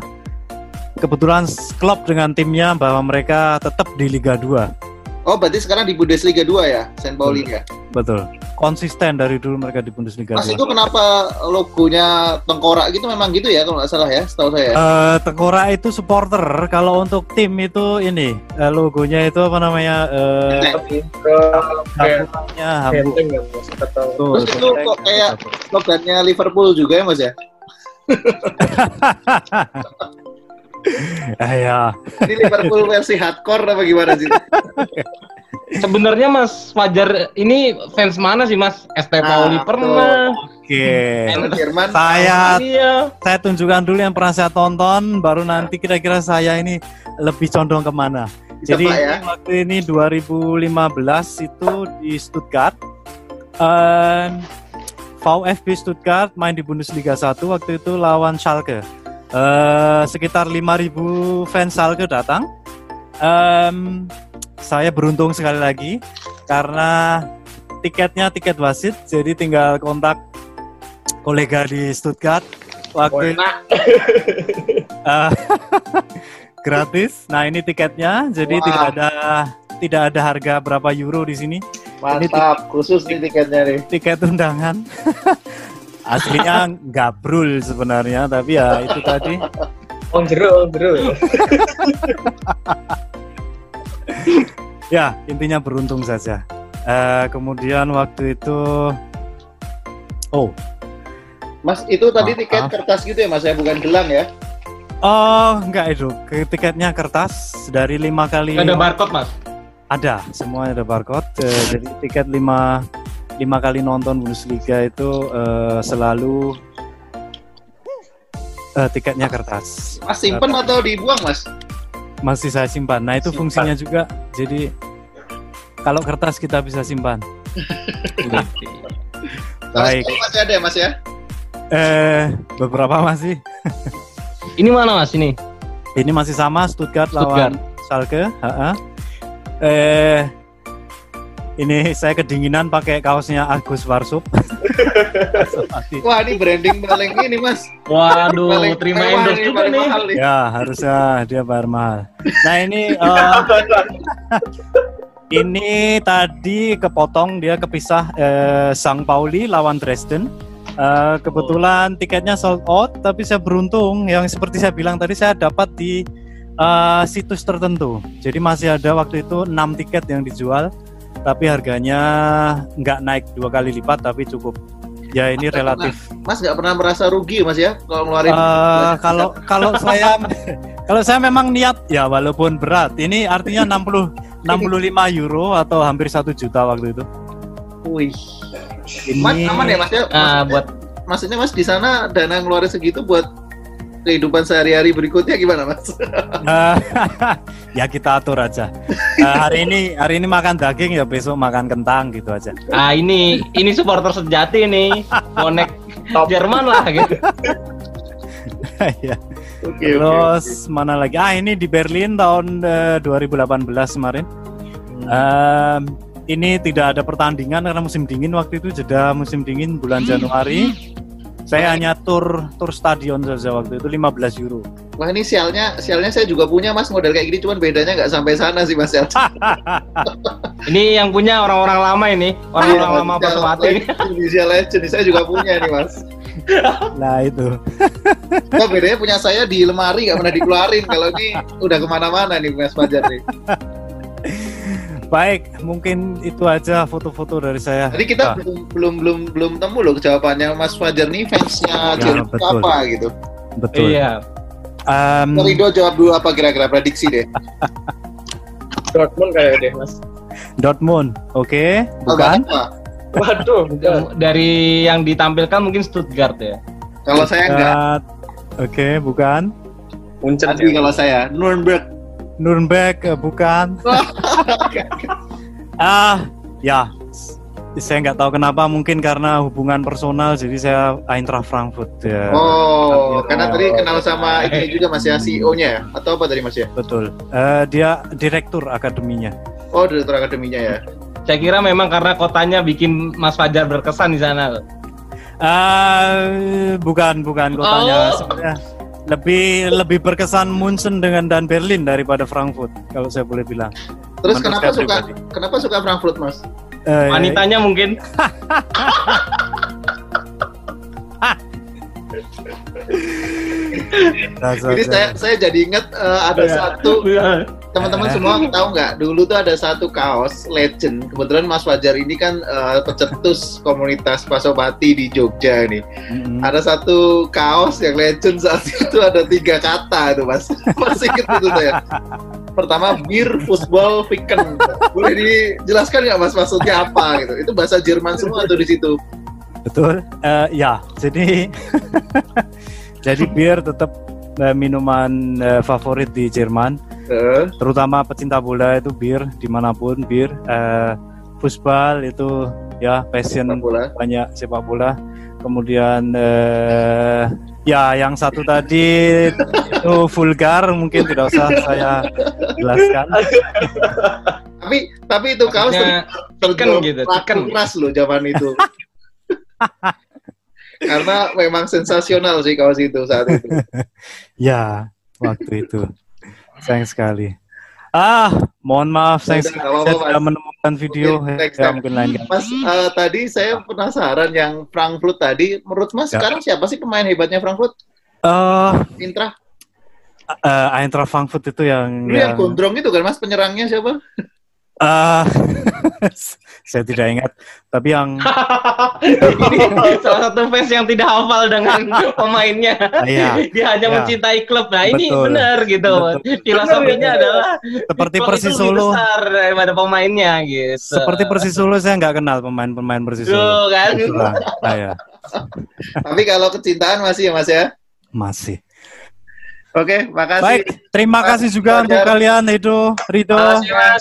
Speaker 6: kebetulan klub dengan timnya bahwa mereka tetap di Liga 2
Speaker 1: Oh, berarti sekarang di Bundesliga 2 ya, Saint Pauli ya?
Speaker 6: Betul. Konsisten dari dulu mereka di Bundesliga
Speaker 1: Mas 2. itu kenapa logonya tengkorak gitu memang gitu ya kalau nggak salah ya, setahu saya.
Speaker 6: Uh, tengkorak itu supporter. Kalau untuk tim itu ini uh, logonya itu apa namanya? Uh,
Speaker 1: Hamburgnya Hamburg. Terus itu kok kayak logonya Liverpool juga ya, Mas ya?
Speaker 6: ah, ya.
Speaker 1: Ini Liverpool versi hardcore apa gimana sih?
Speaker 2: Sebenarnya Mas Fajar ini fans mana sih Mas? ST
Speaker 1: Nah,
Speaker 2: Pauli
Speaker 1: betul.
Speaker 2: pernah.
Speaker 6: Oke.
Speaker 1: Jerman
Speaker 6: Saya
Speaker 2: Iya.
Speaker 6: saya tunjukkan dulu yang pernah saya tonton, baru nanti kira-kira saya ini lebih condong ke mana.
Speaker 1: bisa
Speaker 6: Jadi
Speaker 1: ya.
Speaker 6: waktu ini 2015 itu di Stuttgart. Ehm, VfB Stuttgart main di Bundesliga 1 waktu itu lawan Schalke. Eh, sekitar 5000 fans Schalke datang. Em, saya beruntung sekali lagi karena tiketnya tiket wasit, jadi tinggal kontak kolega di Stuttgart waktu itu eh, gratis. Nah ini tiketnya, jadi
Speaker 1: Wah.
Speaker 6: tidak ada tidak ada harga berapa euro di sini.
Speaker 1: Mantap, khusus nih tiketnya nih.
Speaker 6: Tiket undangan. Aslinya nggak brul sebenarnya, tapi ya itu tadi.
Speaker 4: Oh jero, oh jero.
Speaker 6: Ya intinya beruntung saja. Eh, kemudian waktu itu, oh
Speaker 1: Mas, itu tadi
Speaker 6: Ah,
Speaker 1: tiket
Speaker 6: ah.
Speaker 1: kertas gitu ya Mas, ya bukan gelang ya?
Speaker 6: Oh, enggak itu. Ke- Tiketnya kertas dari lima kali.
Speaker 2: Ada barcode Mas.
Speaker 6: Ada, semuanya ada barcode. Eh, jadi tiket lima lima kali nonton Bundesliga itu eh, selalu eh, tiketnya kertas.
Speaker 1: Mas simpen atau dibuang Mas?
Speaker 6: Masih saya simpan. Nah itu
Speaker 4: Simpan.
Speaker 6: fungsinya juga. Jadi kalau kertas kita bisa simpan.
Speaker 1: Kalau
Speaker 6: Baik.
Speaker 1: masih ada ya Mas ya?
Speaker 6: Eh beberapa masih.
Speaker 2: Ini mana Mas ini?
Speaker 6: Ini masih sama Stuttgart,
Speaker 2: Stuttgart.
Speaker 6: lawan Schalke. Ha-ha. Eh ini saya kedinginan pakai kaosnya Agus Warsup. Seperti-
Speaker 1: Wah ini branding paling ini Mas.
Speaker 2: Waduh,
Speaker 1: Paling
Speaker 2: terima endorse juga nih.
Speaker 1: mahal nih.
Speaker 6: ya harusnya dia bayar mahal. Nah ini eh, ini tadi kepotong dia kepisah eh, Sang Pauli lawan Dresden. Eh, kebetulan tiketnya sold out, tapi saya beruntung yang seperti saya bilang tadi saya dapat di eh, situs tertentu. Jadi masih ada waktu itu 6 tiket yang dijual, tapi harganya nggak naik dua kali lipat, tapi cukup. Ya ini relatif.
Speaker 1: Mas nggak pernah merasa rugi Mas ya kalau ngeluarin banyak
Speaker 6: kalau kalau saya kalau saya memang niat ya walaupun berat. Ini artinya 60 65 euro atau hampir satu juta waktu itu.
Speaker 1: Wih.
Speaker 6: Ini
Speaker 1: Mas aman ya Mas ya?
Speaker 2: Ah,
Speaker 1: Mas-
Speaker 2: buat
Speaker 1: maksudnya Mas di sana dana ngeluarin segitu buat kehidupan sehari-hari berikutnya gimana Mas?
Speaker 6: Eh, ya kita atur aja. Eh, hari ini hari ini makan daging ya besok makan kentang gitu aja.
Speaker 2: ah ini ini supporter sejati nih. Bonek
Speaker 4: Top.
Speaker 2: Jerman lah gitu.
Speaker 6: Ya.
Speaker 1: Oke
Speaker 6: Terus mana lagi? Ah ini di Berlin tahun eh, 2018 kemarin. Em, ini tidak ada pertandingan karena musim dingin waktu itu jeda musim dingin bulan Januari. Saya hanya tur tur stadion saja waktu itu 15 euro.
Speaker 1: Wah ini sialnya, sialnya saya juga punya Mas model kayak gini, cuman bedanya nggak sampai sana sih Mas. ya.
Speaker 2: Ini yang punya orang-orang lama ini, orang-orang lama
Speaker 1: Sial
Speaker 2: patah mati.
Speaker 1: Legend, saya juga punya nih Mas.
Speaker 6: Nah itu.
Speaker 1: Wah bedanya punya saya di lemari nggak pernah dikeluarin. Kalau ini udah ke mana-mana nih Mas Fajar nih.
Speaker 6: Baik, mungkin itu aja foto-foto dari saya.
Speaker 1: Tadi kita
Speaker 6: Ah,
Speaker 1: belum belum belum belum temu loh jawabannya Mas Fajar nih fansnya
Speaker 6: Ya,
Speaker 1: Jerman
Speaker 6: betul.
Speaker 1: apa gitu.
Speaker 6: betul.
Speaker 2: Iya.
Speaker 6: Em,
Speaker 1: Ridho jawab dulu apa kira-kira prediksi deh.
Speaker 4: Dortmund kayak deh mas.
Speaker 6: Dortmund, oke,
Speaker 1: Oh,
Speaker 6: bukan?
Speaker 4: Waduh.
Speaker 2: Dari yang ditampilkan mungkin Stuttgart ya.
Speaker 1: Kalau saya enggak.
Speaker 6: Oke, bukan.
Speaker 4: Munchen
Speaker 1: Tadi
Speaker 4: ya.
Speaker 1: kalau saya Nuremberg.
Speaker 6: Nuremberg, eh, bukan. ah, ya. Saya nggak tahu kenapa, mungkin karena hubungan personal, jadi saya Eintracht Frankfurt. Ya.
Speaker 1: Oh,
Speaker 6: Tapi-
Speaker 1: karena tadi kenal sama ini juga Mas ya CEO-nya ya? Atau apa tadi Mas ya?
Speaker 6: Betul. Eh, dia direktur akademinya.
Speaker 1: Oh, direktur akademinya ya.
Speaker 2: Saya kira memang karena kotanya bikin Mas Fajar berkesan di sana.
Speaker 6: Ah, bukan, bukan kotanya.
Speaker 2: Oh.
Speaker 6: Sebenarnya lebih lebih berkesan Munchen dengan dan Berlin daripada Frankfurt, kalau saya boleh bilang.
Speaker 1: Terus
Speaker 6: Menurut
Speaker 1: kenapa suka
Speaker 6: pribadi.
Speaker 1: kenapa suka Frankfurt, Mas?
Speaker 6: Eh,
Speaker 2: Wanitanya mungkin
Speaker 1: Jadi saya saya jadi ingat uh, ada ya. satu teman-teman semua tahu nggak dulu tuh ada satu kaos legend. Kebetulan Mas Fajar ini kan uh, pecetus komunitas Pasopati di Jogja nih. Mm-hmm. Ada satu kaos yang legend saat itu ada tiga kata tuh Mas. Masih ingat itu saya. Pertama bir, football, fiken. Boleh dijelaskan nggak Mas maksudnya apa gitu? Itu bahasa Jerman semua tuh di situ.
Speaker 6: Betul. Uh, ya, jadi jadi bir tetap uh, minuman uh, favorit di Jerman. Uh. Terutama pecinta bola itu bir di mana pun bir. Uh, Fußball itu ya passion sepak bola. banyak sepak bola. Kemudian uh, ya yang satu tadi itu vulgar mungkin tidak usah saya jelaskan.
Speaker 1: tapi tapi itu kaos terkenal gitu, keras loh zaman itu. Karena memang sensasional sih kaos itu saat itu.
Speaker 6: ya, waktu itu. Sayang sekali. Ah, mohon maaf saya, saya tidak menemukan video
Speaker 1: okay, ya, mungkin lain Mas, uh, tadi saya penasaran yang Frankfurt tadi. Menurut Mas ya. sekarang siapa sih pemain hebatnya Frankfurt?
Speaker 6: Uh, Intra. Uh, Eintracht Frankfurt itu yang
Speaker 1: Lu yang, yang gondrong itu kan Mas penyerangnya siapa?
Speaker 6: Uh, saya tidak ingat, tapi yang
Speaker 2: ini salah satu fans yang tidak hafal dengan pemainnya. Iya, Dia hanya iya. mencintai klub. Nah, ini benar gitu. Betul. Filosofinya adalah
Speaker 6: seperti Persis Solo
Speaker 2: besar daripada pemainnya gitu.
Speaker 6: Seperti Persis Solo saya nggak kenal pemain-pemain Persis Solo.
Speaker 2: kan?
Speaker 6: Ah, ya.
Speaker 1: tapi kalau kecintaan masih ya Mas ya?
Speaker 6: Masih.
Speaker 1: Oke, makasih.
Speaker 6: Baik, terima kasih juga untuk kalian Edo, Rido,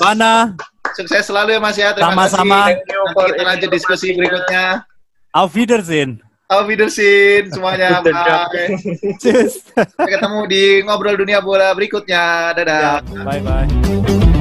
Speaker 6: Bana.
Speaker 1: Sukses selalu ya Mas ya.
Speaker 6: Terima Sama-sama.
Speaker 1: kasih. Nanti kita lanjut diskusi berikutnya.
Speaker 6: Auf Wiedersehen.
Speaker 1: Auf Wiedersehen semuanya. Bye. Sampai ketemu di ngobrol dunia bola berikutnya. Dadah.
Speaker 6: Bye bye.